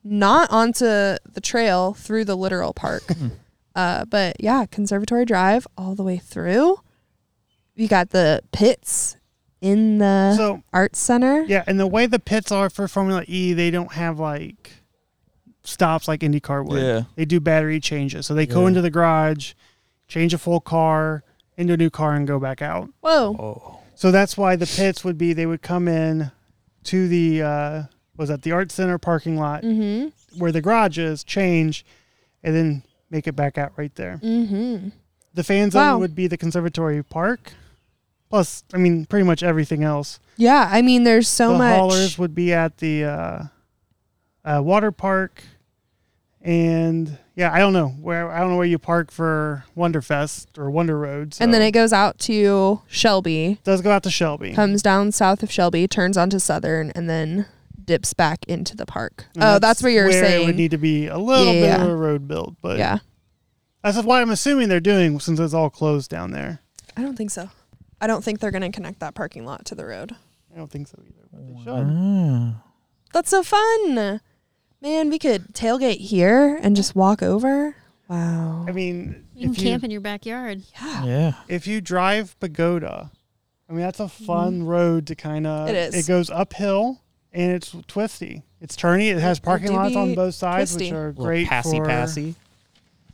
not onto the trail through the literal park. uh, but yeah, Conservatory Drive all the way through. You got the pits in the So- Arts Center. yeah, and the way the pits are for Formula E, they don't have like stops like IndyCar would. Yeah. They do battery changes. So they go Yeah. into the garage, change a full car into a new car, and go back out. Whoa. Oh. So that's why the pits would be they would come in to the uh, was that the art center parking lot Mm-hmm. where the garage is, change, and then make it back out right there. Mm-hmm. The fan zone Wow. would be the conservatory park. Plus, I mean, pretty much everything else. Yeah, I mean, there's so much. the much. haulers would be at the uh, uh, water park, and yeah, I don't know where I don't know where you park for Wonderfest or Wonder Road. And then it goes out to Shelby, it does go out to Shelby. comes down south of Shelby, turns onto Southern, and then dips back into the park. And oh, that's, what you're saying where It would need to be a little bit Yeah. of a road build, but yeah, that's what I'm assuming they're doing since it's all closed down there. I don't think so. I don't think they're going to connect that parking lot to the road. I don't think so either, but they should. That's so fun. Man, we could tailgate here and just walk over. Wow. I mean, You can if you camp in your backyard. Yeah. Yeah. if you drive Pagoda, I mean that's a fun road to kind of. Mm-hmm. It is. It goes uphill and it's twisty. It's turny. It has parking do lots on be both sides, twisty. which are Little great passy for. passy.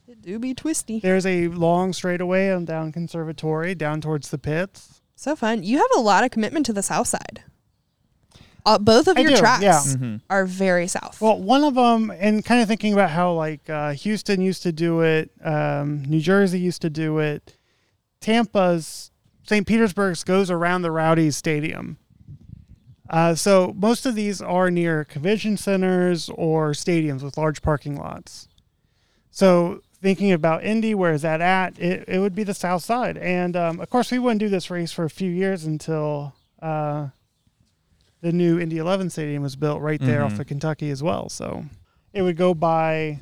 It do be twisty. There's a long straightaway on down Conservatory down towards the pits. So fun. You have a lot of commitment to the south side. Uh, both of I your do, tracks yeah. Mm-hmm. are very south. Well, one of them, and kind of thinking about how like uh, Houston used to do it, um, New Jersey used to do it, Tampa's St. Petersburg's goes around the Rowdies Stadium. Uh, so most of these are near convention centers or stadiums with large parking lots. So thinking about Indy, where is that at? It, it would be the south side. And um, of course, we wouldn't do this race for a few years until uh, the new Indy 11 stadium was built right there off Mhm. of Kentucky as well. So it would go by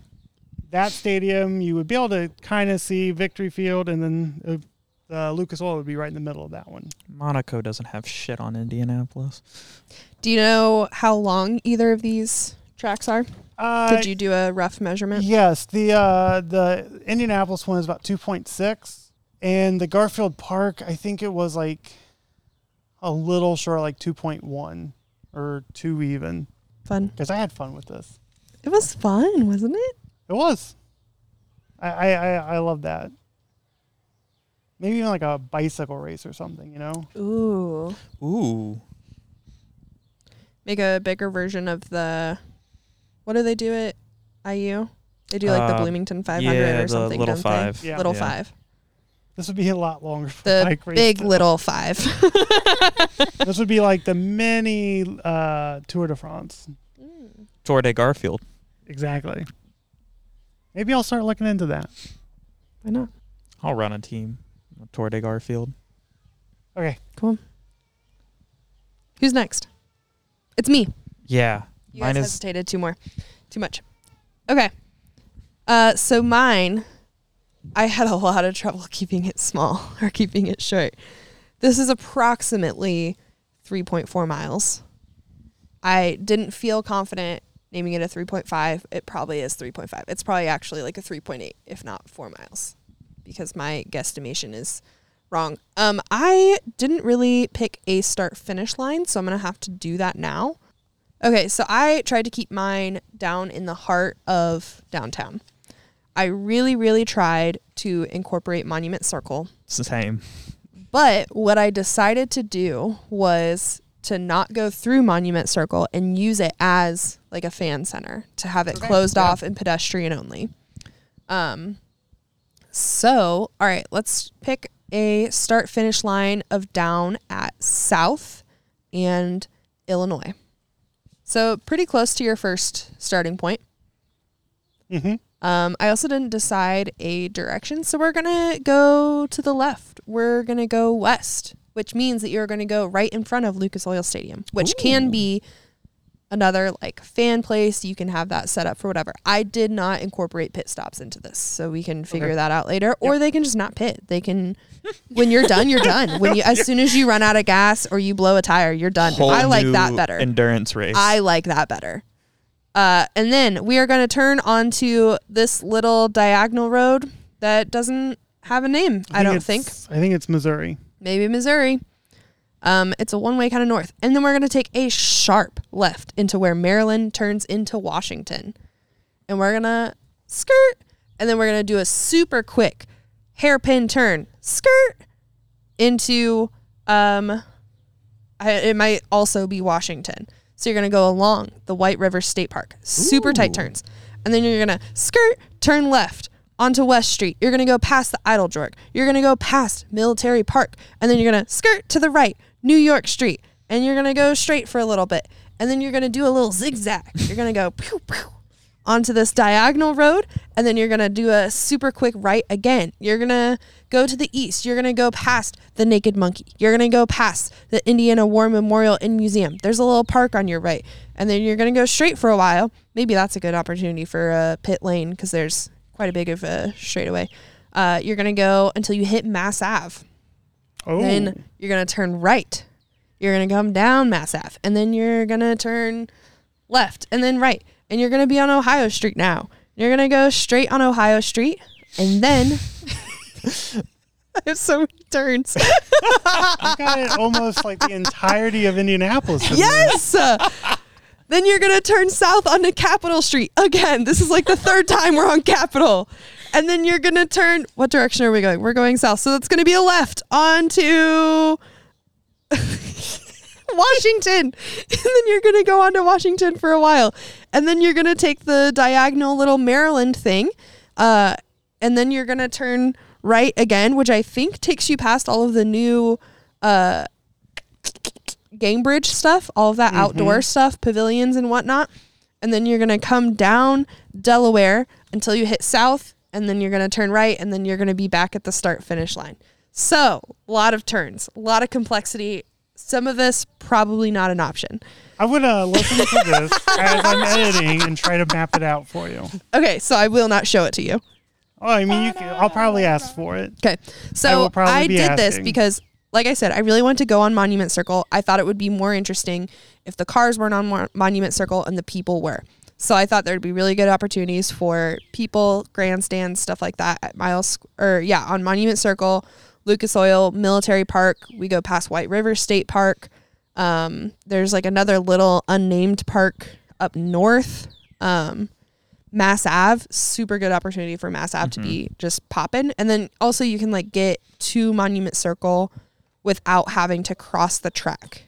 that stadium. You would be able to kind of see Victory Field, and then uh, uh, Lucas Oil would be right in the middle of that one. Monaco doesn't have shit on Indianapolis. do you know how long either of these tracks are? Uh, Did you do a rough measurement? Yes, the uh, the Indianapolis one is about two point six, and the Garfield Park, I think it was like a little short, like two point one or two even. Fun. Because I had fun with this. It was fun, wasn't it? It was. I I I, I love that. Maybe even like a bicycle race or something, you know? Ooh. Ooh. Make a bigger version of the. What do they do at IU? They do like the Uh, Bloomington 500 yeah, or the something. little don't five. Yeah. Little Yeah. five. This would be a lot longer for The bike race. big too. little five. This would be like the mini uh, Tour de France. Tour de Garfield. Exactly. Maybe I'll start looking into that. Why not? I'll run a team. Tour de Garfield. Okay. Cool. Who's next? It's me. Yeah. You Mine guys is hesitated two more. Too much. Okay. Uh, so mine, I had a lot of trouble keeping it small or keeping it short. This is approximately 3.4 miles. I didn't feel confident naming it a 3.5. It probably is 3.5. It's probably actually like a 3.8, if not four miles, because my guesstimation is wrong. Um, I didn't really pick a start finish line, so I'm gonna have to do that now. Okay, so I tried to keep mine down in the heart of downtown. I really, really tried to incorporate Monument Circle, It's the same. but what I decided to do was to not go through Monument Circle and use it as like a fan center to have it closed off and pedestrian only. Um so, all right, let's pick a start finish line of down at South and Illinois. So, pretty close to your first starting point. Mm-hmm. Um, I also didn't decide a direction, so we're gonna go to the left. We're gonna go west, which means that you're gonna go right in front of Lucas Oil Stadium, which can be another like fan place. You can have that set up for whatever. I did not incorporate pit stops into this, so we can figure Okay. that out later. Or they can just not pit. They can, when you're done, you're done. When you as soon as you run out of gas or you blow a tire, you're done. Whole I like that better. Endurance race. I like that better. Uh, and then we are going to turn onto this little diagonal road that doesn't have a name. I, don't think. I think it's Missouri. Maybe Missouri. Um, it's a one way kind of north. And then we're going to take a sharp left into where Maryland turns into Washington. And we're going to skirt. And then we're going to do a super quick hairpin turn, skirt into, um, I, it might also be Washington. So you're going to go along the White River State Park, super tight turns. And then you're going to skirt, turn left onto West Street. You're going to go past the Eiteljorg. You're going to go past Military Park. And then you're going to skirt to the right, New York Street. And you're going to go straight for a little bit. And then you're going to do a little zigzag. You're going to go pew, pew, onto this diagonal road and then you're going to do a super quick right again. You're going to go to the east. You're going to go past the Naked Monkey. You're going to go past the Indiana War Memorial and Museum. There's a little park on your right. And then you're going to go straight for a while. Maybe that's a good opportunity for a pit lane because there's quite a big of a straightaway. Uh, you're going to go until you hit Mass Ave. Oh, Then you're going to turn right. You're going to come down Mass Ave. And then you're going to turn left and then right. And you're going to be on Ohio Street now. You're going to go straight on Ohio Street. And then I have so many turns. you got it almost like the entirety of Indianapolis. yes. then you're going to turn south onto Capitol Street. Again, this is like the third time we're on Capitol. And then you're going to turn. What direction are we going? We're going south. So that's going to be a left onto Washington. And then you're going to go on to Washington for a while. And then you're going to take the diagonal little Maryland thing. Uh, and then you're going to turn right again, which I think takes you past all of the new uh, Gainbridge stuff, all of that outdoor stuff, pavilions and whatnot. And then you're going to come down Delaware until you hit south. And then you're going to turn right. And then you're going to be back at the start finish line. So, a lot of turns, a lot of complexity. Some of this probably not an option. I would uh, listen to this as I'm editing and try to map it out for you. Okay, so I will not show it to you. Oh, I mean, you can, I'll probably ask for it. Okay. So I, be did this because, like I said, I really wanted to go on Monument Circle. I thought it would be more interesting if the cars weren't on Mo- Monument Circle and the people were. So I thought there'd be really good opportunities for people, grandstands, stuff like that at Miles or yeah, on Monument Circle, Lucas Oil, Military Park. We go past White River State Park. Um, there's like another little unnamed park up north. Um, Mass Ave, super good opportunity for Mass Ave to be just popping. And then also you can like get to Monument Circle without having to cross the track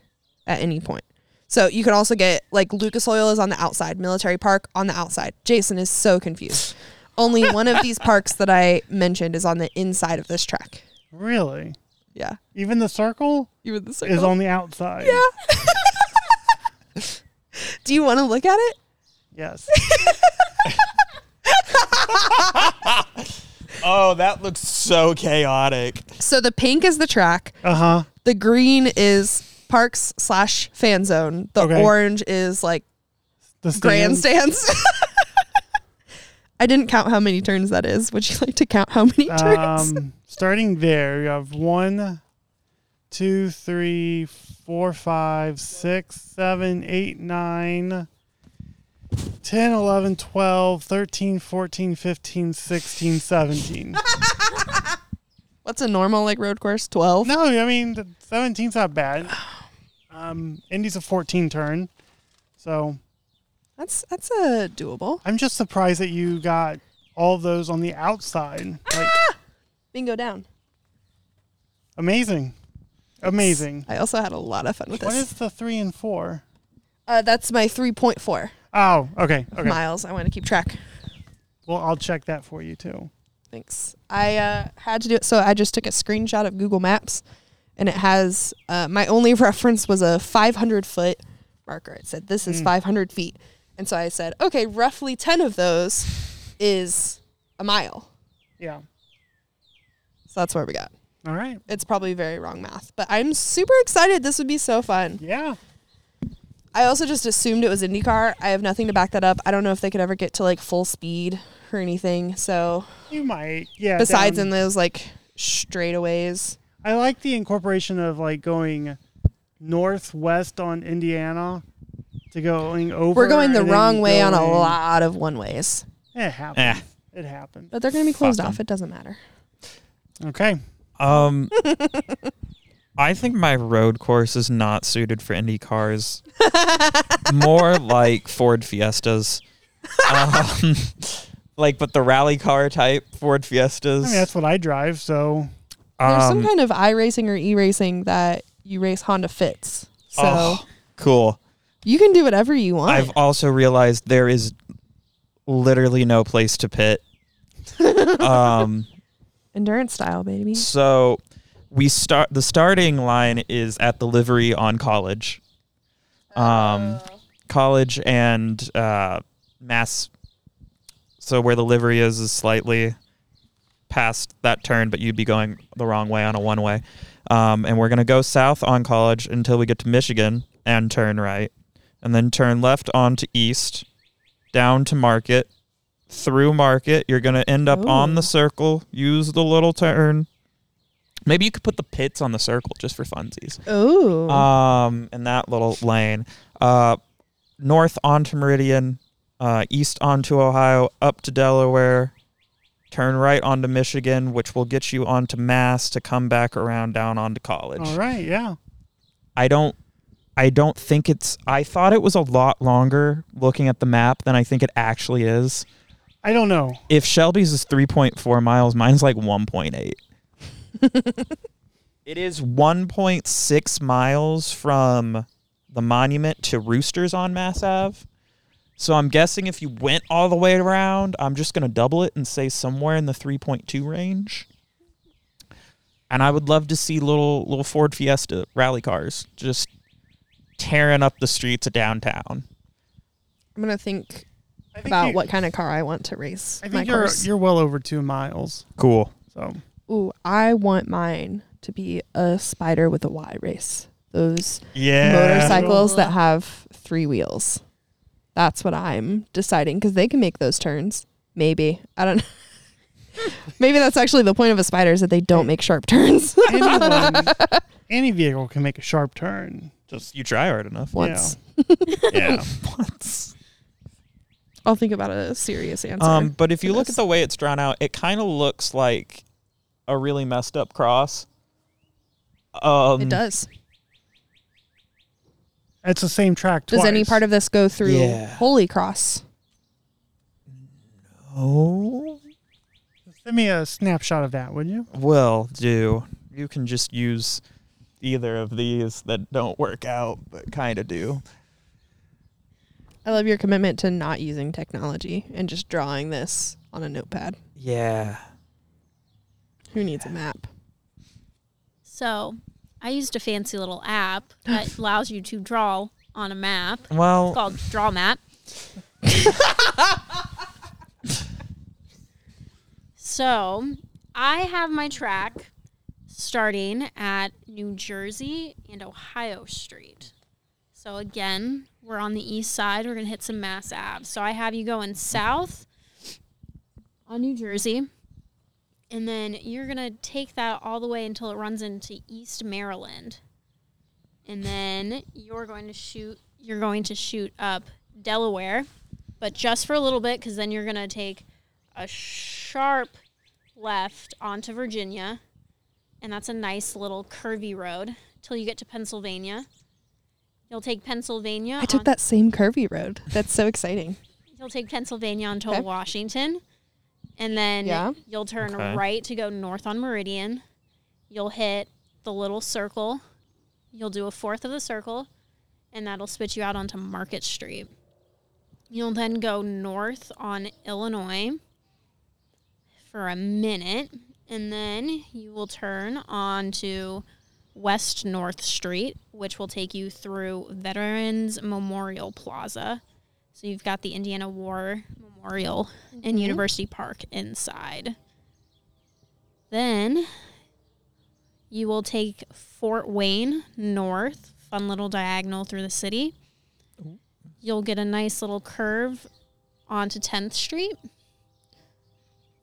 at any point. So you can also get like Lucas Oil is on the outside, Military Park on the outside. Jason is so confused. Only one of these parks that I mentioned is on the inside of this track. Really? Yeah. Even the circle You with the is on the outside. Yeah. Do you want to look at it? Yes. oh, that looks so chaotic. So the pink is the track. Uh huh. The green is parks slash fan zone. The Okay. orange is like The stands. grandstands. I didn't count how many turns that is. Would you like to count how many turns? Um, starting there, you have one, two, three, four, five, six, seven, eight, nine, 10, 11, 12, 13, 14, 15, 16, 17. What's a normal like road course? Twelve. No, I mean the 17's not bad. Um, Indy's a 14 turn, so That's that's a doable. I'm just surprised that you got all those on the outside. Like Bingo down. amazing, amazing. I also had a lot of fun with What this. is the three and four? Uh, that's my three point four Oh, okay, okay. miles. I want to keep track. Well, I'll check that for you too. Thanks. I uh, had to do it. So I just took a screenshot of Google Maps, and it has uh, my only reference was a 500 foot marker. It said this is Mm. 500 feet, and so I said, okay, roughly 10 of those is a mile. Yeah. So that's where we got. All right. It's probably very wrong math, but I'm super excited. This would be so fun. Yeah. I also just assumed it was IndyCar. I have nothing to back that up. I don't know if they could ever get to like full speed or anything. So You might. Yeah. besides down- in those like straightaways. I like the incorporation of like going northwest on Indiana to going over. We're going the wrong way on a going- lot of one ways, It happens. It happens. but they're going to be closed Fuck 'em. off. It doesn't matter. Okay. Um, I think my road course is not suited for Indy cars. More like Ford Fiestas. Um, like, but the rally car type Ford Fiestas. I mean, that's what I drive. So There's some Um, kind of i racing or e racing that you race Honda Fits. So oh, cool. You can do whatever you want. I've also realized there is literally no place to pit. um, Endurance style, baby. so we start the starting line is at the livery on college. Um, college and uh, mass. So where the livery is is slightly past that turn, but you'd be going the wrong way on a one way. Um, and we're gonna go south on college until we get to Michigan and turn right, and then turn left onto east, down to Market, through Market. You're gonna end up on the circle. Use the little turn. Maybe you could put the pits on the circle just for funsies Oh, um, in that little lane. Uh, north onto Meridian, uh, east onto Ohio, up to Delaware, turn right onto Michigan, which will get you onto Mass to come back around down onto College. all right. Yeah. I don't. I don't think it's. I thought it was a lot longer looking at the map than I think it actually is. I don't know. If Shelby's is 3.4 miles, mine's like 1.8. it is 1.6 miles from the monument to Roosters on Mass Ave. So I'm guessing if you went all the way around, I'm just going to double it and say somewhere in the 3.2 range. And I would love to see little little Ford Fiesta rally cars just tearing up the streets of downtown. I'm gonna think think about you- what kind of car I want to race I my think you're course. you're well over two miles. Cool. So Ooh, I want mine to be a Spyder with a Y race. Those Yeah. motorcycles that have three wheels. That's what I'm deciding because they can make those turns. Maybe I don't. know. Maybe that's actually the point of a spider is that they don't make sharp turns anyone, any vehicle can make a sharp turn. Just you try hard enough. once. Yeah. Once. I'll think about a serious answer. Um, but if you look this. at the way it's drawn out, it kind of looks like a really messed up cross. Um, it does. It's the same track. Does any part of this go through Yeah. Holy Cross? Oh, Send me a snapshot of that, would you? will do. You can just use either of these that don't work out, but kind of do. I love your commitment to not using technology and just drawing this on a notepad. Yeah. Who needs a map? So I used a fancy little app that allows you to draw on a map. It's Well, called Draw Map. so I have my track starting at New Jersey and Ohio Street. So again, we're on the east side. We're gonna hit some Mass Ave. So I have you going south on New Jersey. And then you're gonna take that all the way until it runs into East Maryland. And then you're going to shoot you're going to shoot up Delaware, but just for a little bit because then you're gonna take a sharp left onto Virginia. And that's a nice little curvy road till you get to Pennsylvania. You'll take Pennsylvania. I took on- that same curvy road. That's so exciting. You'll take Pennsylvania until Okay. Washington, and then Yeah. you'll turn Okay. right to go north on Meridian. You'll hit the little circle. You'll do a fourth of the circle, and that'll spit you out onto Market Street. You'll then go north on Illinois for a minute, and then you will turn on to West North Street, which will take you through Veterans Memorial Plaza. So you've got the Indiana War Memorial and mm-hmm. University Park inside. Then you will take Fort Wayne north, fun little diagonal through the city. You'll get a nice little curve onto 10th Street.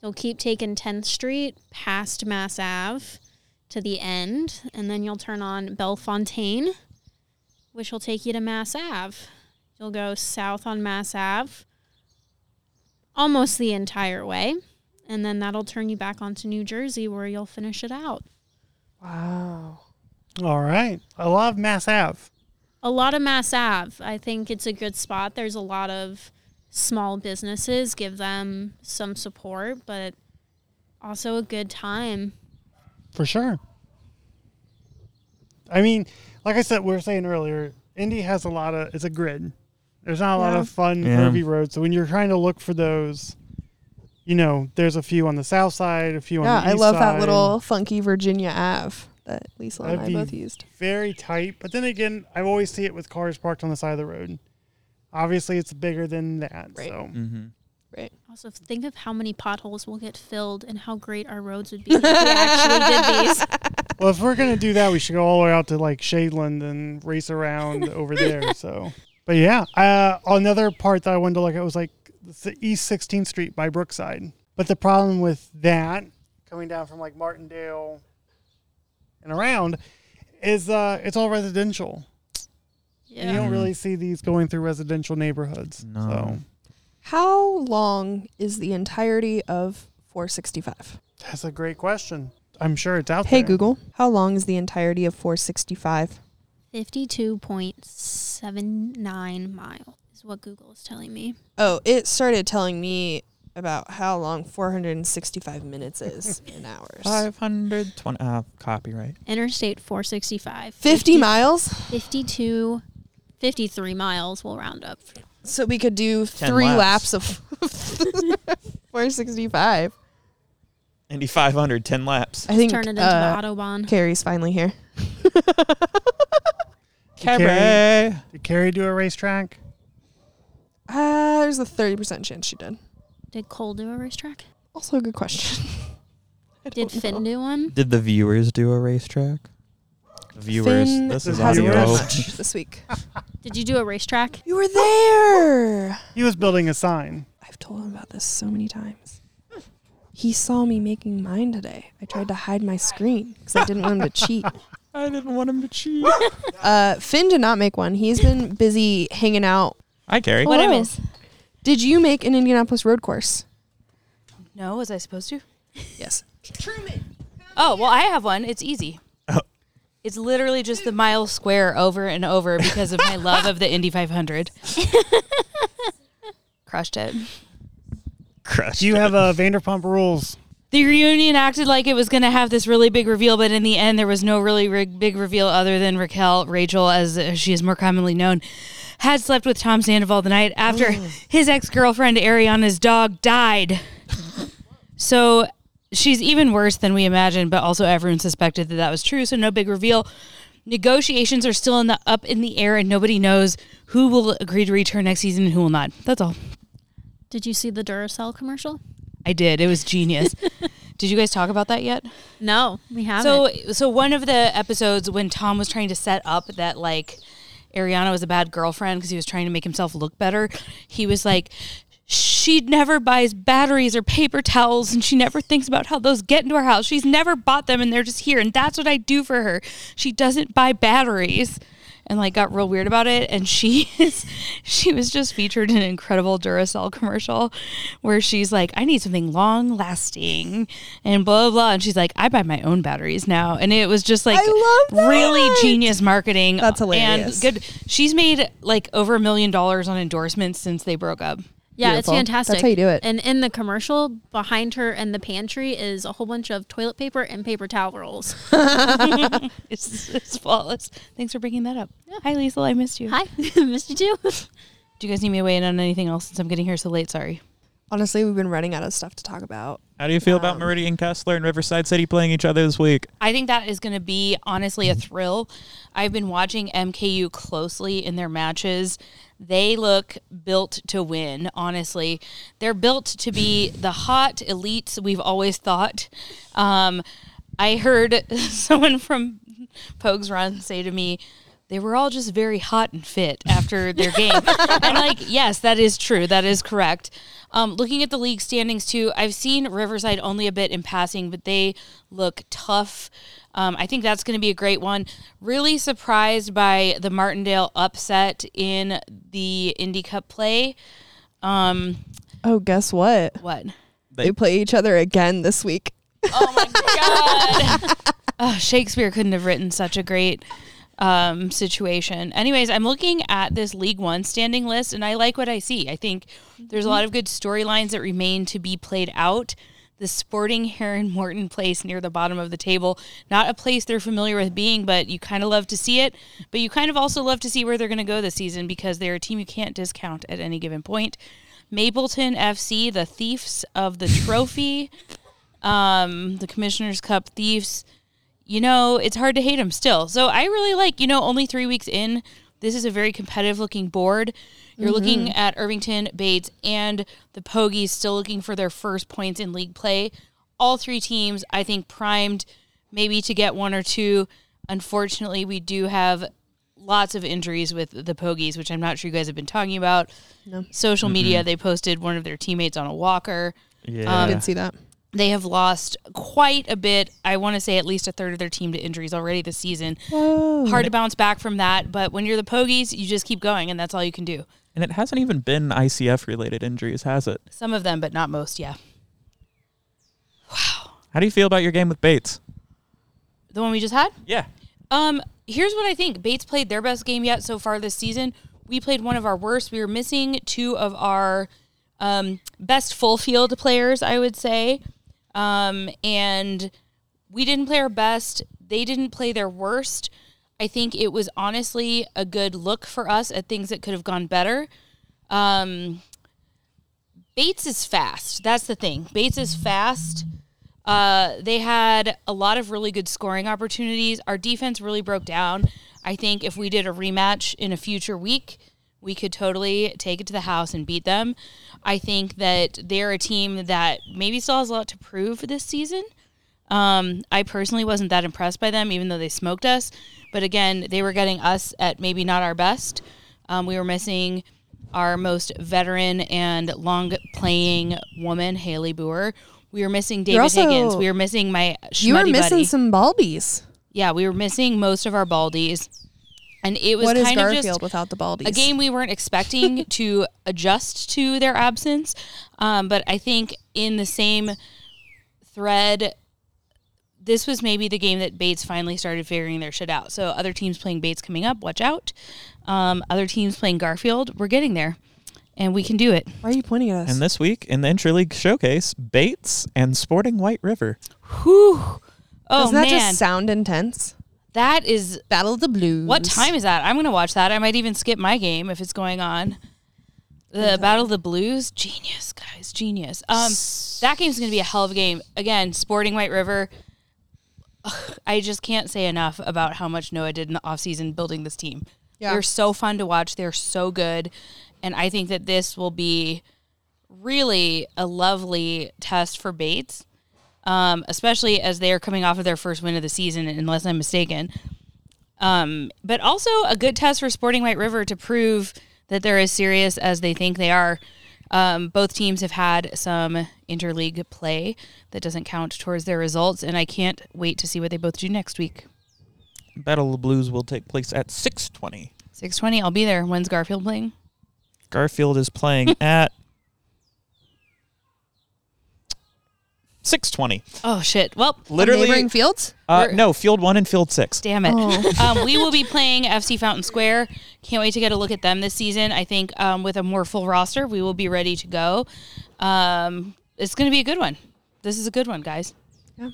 You'll keep taking 10th Street past Mass Ave to the end, and then you'll turn on Bellefontaine, which will take you to Mass Ave. You'll go south on Mass Ave almost the entire way, and then that'll turn you back onto New Jersey where you'll finish it out. Wow. All right. I love Mass Ave. A lot of Mass Ave. I think it's a good spot. There's a lot of small businesses. Give them some support, but also a good time. For sure. I mean, like I said, we were saying earlier, Indy has a lot of, it's a grid. There's not a lot of fun, Yeah. curvy roads. So when you're trying to look for those, you know, there's a few on the south side, a few Yeah, on the I east side. I love side. that little funky Virginia Ave that Lisa and That'd I be both used. Very tight. But then again, I always see it with cars parked on the side of the road. Obviously, it's bigger than that. Right. So Mm-hmm. Right. Also, think of how many potholes will get filled and how great our roads would be if we actually did these. well, if we're gonna do that, we should go all the way out to like Shadeland and race around over there. So, but yeah, uh, another part that I wanted to look at was like the East 16th Street by Brookside. But the problem with that, coming down from like Martindale and around, is uh, it's all residential. And you don't really see these going through residential neighborhoods. No. So How long is the entirety of 465? that's a great question. I'm sure it's out Hey there. Hey Google, how long is the entirety of 465? 52.79 mile is what Google is telling me. Oh, it started telling me about how long 465 minutes is in hours. 520. Uh, copyright. Interstate 465. 50 miles? 52, 53 miles, we'll round up. So we could do 10 three laps. laps, of 465. Indy 500, 10 laps. I think Turn it into uh, the Autobahn. Carrie's finally here. Carrie- Carrie. Did Carrie do a racetrack? Uh, there's a 30% chance she did. Did Cole do a racetrack? Also a good question. I Did don't Finn know. do one? Did the viewers do a racetrack? The viewers. Finn this is hasn't audio. done much this week. Did you do a racetrack? You were there. He was building a sign. I've told him about this so many times. He saw me making mine today. I tried to hide my screen because I didn't want him to cheat. I didn't want him to cheat. Uh, Finn did not make one. He's been busy hanging out. Hi, Carrie. What I Hello. miss? Did you make an Indianapolis road course? No, was I supposed to? Yes. Oh, well, I have one. It's easy. It's literally just the mile square over and over because of my love of the Indy 500. Crushed it. Crushed. Do you have a Vanderpump Rules? The reunion acted like it was going to have this really big reveal, but in the end, there was no really rig- big reveal other than Raquel, Rachel, as uh, she is more commonly known, had slept with Tom Sandoval the night after his ex girlfriend Ariana's dog died. so she's even worse than we imagined, but also everyone suspected that that was true. So no big reveal. Negotiations are still in the up in the air, and nobody knows who will agree to return next season and who will not. That's all. Did you see the Duracell commercial? I did. It was genius. did you guys talk about that yet? No, we haven't. So, so one of the episodes when Tom was trying to set up that like Ariana was a bad girlfriend because he was trying to make himself look better, he was like, she never buys batteries or paper towels, and she never thinks about how those get into her house. She's never bought them, and they're just here, and that's what I do for her. She doesn't buy batteries. and like got real weird about it. And she is, she was just featured in an incredible Duracell commercial where she's like, I need something long lasting and blah, blah, blah. And she's like, I buy my own batteries now. And it was just like really genius marketing. That's hilarious. And good. She's made like over a million dollars on endorsements since they broke up. Yeah, Beautiful. it's fantastic. That's how you do it. And in the commercial, behind her in the pantry is a whole bunch of toilet paper and paper towel rolls. it's, it's flawless. Thanks for bringing that up. Hi, Lisa. I missed you. Hi, missed you too. Do you guys need me to weigh in on anything else since I'm getting here so late? Sorry. Honestly, we've been running out of stuff to talk about. How do you feel about Um, Meridian Kessler and Riverside City playing each other this week? I think that is going to be honestly a thrill. I've been watching MKU closely in their matches. They look built to win, honestly. They're built to be the hot elites we've always thought. Um, I heard someone from Pogues Run say to me, they were all just very hot and fit after their game. and like, yes, that is true. That is correct. Um, looking at the league standings too, I've seen Riverside only a bit in passing, but they look tough. Um, I think that's going to be a great one. Really surprised by the Martindale upset in the Indy Cup play. Um, Oh, guess what? what? They play each other again this week. Oh my god! oh, Shakespeare couldn't have written such a great um, situation. Anyways, I'm looking at this League One standing list, and I like what I see. I think there's a lot of good storylines that remain to be played out. The Sporting Herron Morton place near the bottom of the table, not a place they're familiar with being, but you kind of love to see it. But you kind of also love to see where they're going to go this season because they're a team you can't discount at any given point. Mapleton FC, the thieves of the trophy, um, the Commissioner's Cup thieves. You know, it's hard to hate them still. So I really like, you know, only three weeks in, this is a very competitive looking board. You're looking mm-hmm. at Irvington, Bates, and the Pogies still looking for their first points in league play. All three teams, I think, primed maybe to get one or two. Unfortunately, we do have lots of injuries with the Pogies, which I'm not sure you guys have been talking about. No. Social media, they posted one of their teammates on a walker. Yeah. I did see that. They have lost quite a bit. I want to say at least a third of their team to injuries already this season. Hard to bounce back from that, but when you're the Pogies, you just keep going, and that's all you can do. and it hasn't even been ICF related injuries, has it? Some of them, but not most. Yeah, Wow. How do you feel about your game with Bates? the one we just had. Yeah. Um, here's what I think. Bates played their best game yet so far this season. We played one of our worst. We were missing two of our um, best full field players, I would say. Um, and we didn't play our best. They didn't play their worst. I think it was honestly a good look for us at things that could have gone better. Um, Bates is fast. That's the thing. Bates is fast. Uh, they had a lot of really good scoring opportunities. Our defense really broke down. I think if we did a rematch in a future week, we could totally take it to the house and beat them. I think that they're a team that maybe still has a lot to prove this season. Um, I personally wasn't that impressed by them, even though they smoked us. But again, they were getting us at maybe not our best. Um, we were missing our most veteran and long playing woman, Haley Boer. We were missing David also- Higgins. We were missing my You were missing buddy. some baldies. Yeah, we were missing most of our baldies. And it was What is kind of Garfield just without the baldies? a game we weren't expecting to adjust to their absence. Um, but I think in the same thread, this was maybe the game that Bates finally started figuring their shit out. So other teams playing Bates coming up, watch out. Um, other teams playing Garfield, we're getting there, and we can do it. Why are you pointing at us? And this week in the Interleague Showcase, Bates and Sporting White River. Whew. Oh Doesn't that man, just sound intense? That is Battle of the Blues. What time is that? I'm going to watch that. I might even skip my game if it's going on. The Battle of the Blues, genius, guys, genius. Um, that game's going to be a hell of a game. Again, Sporting White River. Ugh, I just can't say enough about how much Noah did in the offseason building this team. Yeah. They're so fun to watch. They're so good. And I think that this will be really a lovely test for Bates, um, especially as they are coming off of their first win of the season, unless I'm mistaken. Um, but also a good test for Sporting White River to prove that they're as serious as they think they are. Um, both teams have had some interleague play that doesn't count towards their results, and I can't wait to see what they both do next week. Battle of the Blues will take place at 6:20. 620. I'll be there. When's Garfield playing? Garfield is playing at 6:20. Oh shit. Well, Literally neighboring fields. Uh, We're- no, Field 1 and Field 6. Damn it. Oh. um, we will be playing FC Fountain Square. Can't wait to get a look at them this season. I think um, with a more full roster, we will be ready to go. Um, it's going to be a good one. This is a good one, guys. Yeah.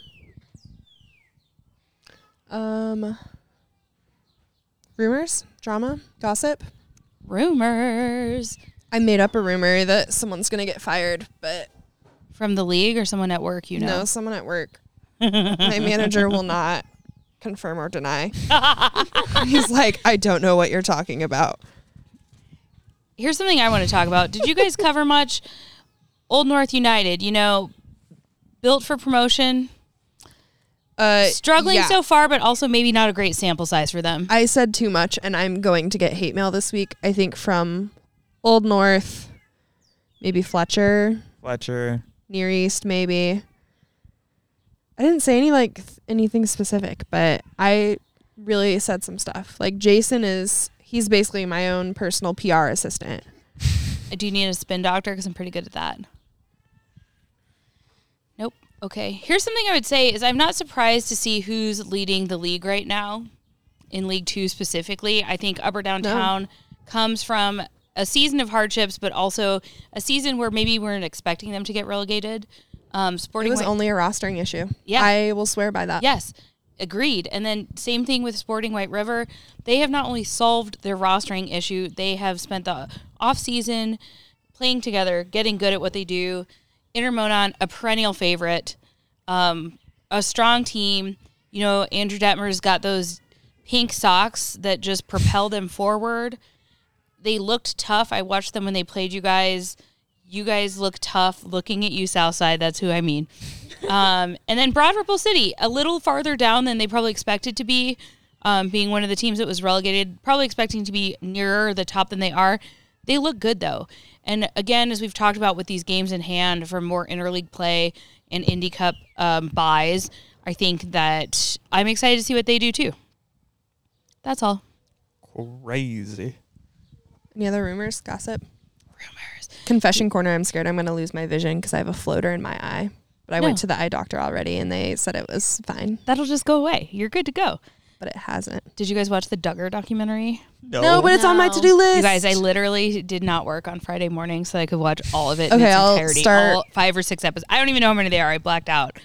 Um, rumors, drama, gossip. Rumors I made up a rumor that someone's gonna get fired, but from the league or someone at work, you know. no, someone at work. My manager will not confirm or deny. He's like, I don't know what you're talking about. Here's something I want to talk about. Did you guys cover much Old North United? You know, built for promotion, Uh, struggling yeah. so far, but also maybe not a great sample size for them. I said too much, and I'm going to get hate mail this week. I think from Old North, maybe Fletcher, Fletcher. Near East, maybe. I didn't say any like th- anything specific, but I really said some stuff. Like Jason is, he's basically my own personal PR assistant. I do need a spin doctor because I'm pretty good at that. Nope. Okay. Here's something I would say is I'm not surprised to see who's leading the league right now, in League Two specifically. I think Upper Downtown comes from a season of hardships, but also a season where maybe we weren't expecting them to get relegated. Um, It Sporting was White- only a rostering issue. Yeah. I will swear by that. Yes, agreed. And then same thing with Sporting White River. They have not only solved their rostering issue, they have spent the off season playing together, getting good at what they do. Inter Monon, a perennial favorite, um, a strong team. You know, Andrew Detmer's got those pink socks that just propel them forward. They looked tough. I watched them when they played you guys. You guys look tough. Looking at you, Southside. That's who I mean. Um, and then Broad Ripple City, a little farther down than they probably expected to be, um, being one of the teams that was relegated, probably expecting to be nearer the top than they are. They look good though. And again, as we've talked about with these games in hand for more interleague play and Indy Cup um, buys, I think that I'm excited to see what they do too. That's all. Crazy. Any other rumors, gossip? Rumors. Confession corner. I'm scared I'm going to lose my vision because I have a floater in my eye. But I No. went to the eye doctor already, and they said it was fine. That'll just go away. You're good to go. But it hasn't. Did you guys watch the Duggar documentary? No, but it's on my to-do list. You guys, I literally did not work on Friday morning so I could watch all of it in Okay, its I'll start- all five or six episodes. I don't even know how many they are. I blacked out.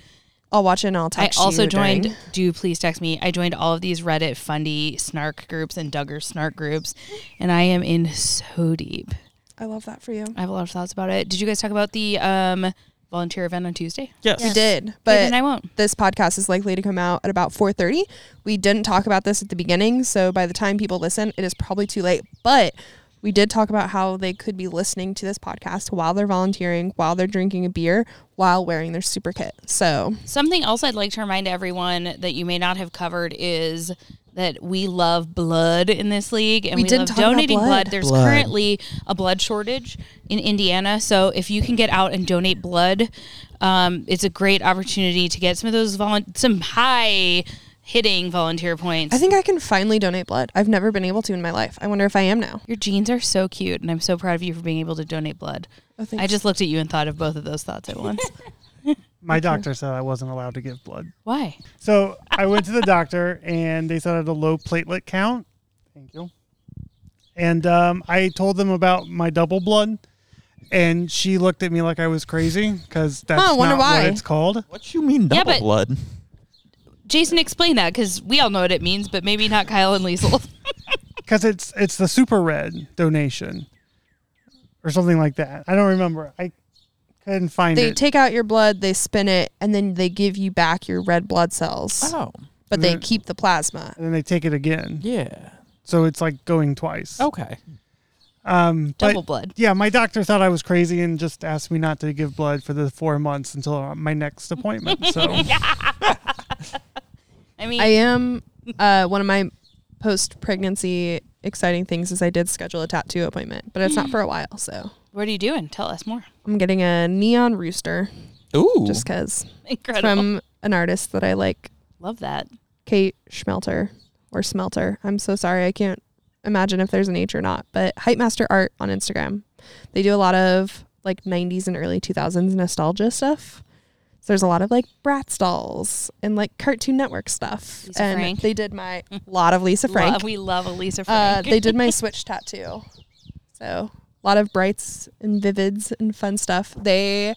I'll watch it and I'll text I also you joined. during- Do please text me. I joined all of these Reddit fundy snark groups and Duggar snark groups, and I am in so deep. I love that for you. I have a lot of thoughts about it. Did you guys talk about the um, volunteer event on Tuesday? Yes. We did, Okay, but then I won't. this podcast is likely to come out at about 4:30. We didn't talk about this at the beginning, so by the time people listen, it is probably too late. But we did talk about how they could be listening to this podcast while they're volunteering, while they're drinking a beer, while wearing their super kit. So Something else I'd like to remind everyone that you may not have covered is that we love blood in this league and We we, love donating blood. blood. There's Blood. currently a blood shortage in Indiana. So if you can get out and donate blood, um, it's a great opportunity to get some of those volun- some high hitting volunteer points. I think I can finally donate blood. I've never been able to in my life. I wonder if I am now. your jeans are so cute and I'm so proud of you for being able to donate blood. Oh. I just looked at you and thought of both of those thoughts at once. My doctor said I wasn't allowed to give blood. Why? So I went to the doctor and they said I had a low platelet count. Thank you. And um, I told them about my double blood, and she looked at me like I was crazy because that's Huh, not why. what it's called. What you mean Yeah, double but- blood? Jason, explain that because we all know what it means, but maybe not Kyle and Liesel. Because it's it's the super red donation, or something like that. I don't remember. I couldn't find it. They it. take out your blood, they spin it, and then they give you back your red blood cells. Oh. But they keep the plasma. and then they take it again. Yeah. So it's like going twice. Okay. Um, but Double blood. Yeah, my doctor thought I was crazy and just asked me not to give blood for the four months until my next appointment. So I mean, I am uh, one of my post pregnancy exciting things is I did schedule a tattoo appointment, but it's not for a while. So what are you doing? Tell us more. I'm getting a neon rooster Ooh. just because Incredible. from an artist that I like, Love that. Kate Schmelter. or Smelter. I'm so sorry. I can't imagine if there's an H or not. But Hype Master Art on Instagram. They do a lot of like 90s and early 2000s nostalgia stuff. So there's a lot of like Bratz dolls and like Cartoon Network stuff. Lisa and Frank. they did my lot of Lisa Frank. Love, we love a Lisa Uh, Frank. they did my Switch tattoo. So a lot of brights and vivids and fun stuff. They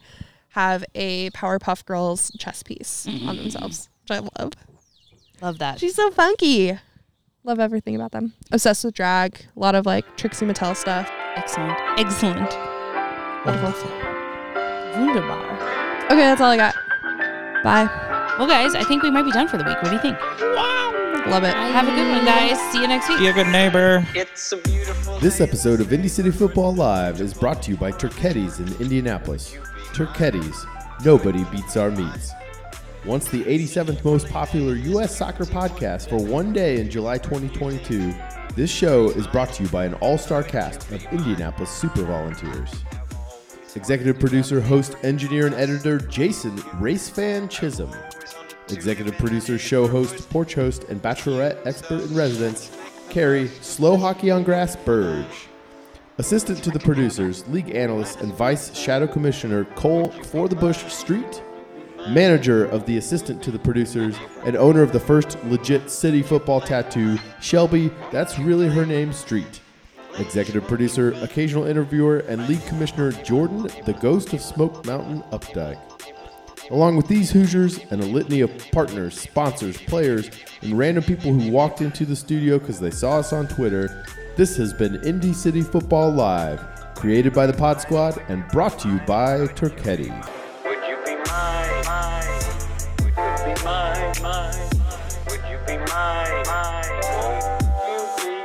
have a Powerpuff Girls chess piece on themselves, which I love. love that. She's so funky. Love everything about them. Obsessed with drag. A lot of like Trixie Mattel stuff. Excellent. Excellent. Wonderful. Wunderbar. Okay, that's all I got. Bye. Well, guys, I think we might be done for the week. What do you think? Love it. Have a good one, guys. See you next week. Be a good neighbor. It's a beautiful This episode of Indy City Football Live is brought to you by Turketti's in Indianapolis. Turketti's, nobody beats our meats. Once the 87th most popular U.S. soccer podcast for one day in July 2022, this show is brought to you by an all star cast of Indianapolis super volunteers. Executive producer, host, engineer, and editor Jason Racefan Chisholm. Executive producer, show host, porch host, and bachelorette expert in residence, Carrie Slow Hockey on Grass Burge. Assistant to the producers, league analyst, and vice shadow commissioner Cole For the Bush Street. Manager of the assistant to the producers and owner of the first legit city football tattoo, Shelby, that's really her name, Street. Executive producer, occasional interviewer, and league commissioner Jordan, the ghost of Smoke Mountain Updike. Along with these Hoosiers and a litany of partners, sponsors, players, and random people who walked into the studio because they saw us on Twitter, this has been Indy City Football Live, created by the Pod Squad and brought to you by Turketti. Would you be mine? mine? Would you be mine? mine? Would you be mine? mine? Won't you be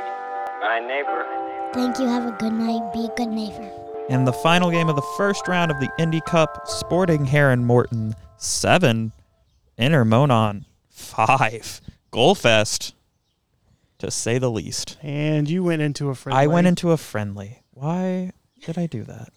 my neighbor? Thank you. Have a good night. Be a good neighbor. And the final game of the first round of the Indy Cup, Sporting Herron Morton 7, Inter Monon 5. Goalfest, to say the least. And you went into a friendly. I went into a friendly. Why did I do that?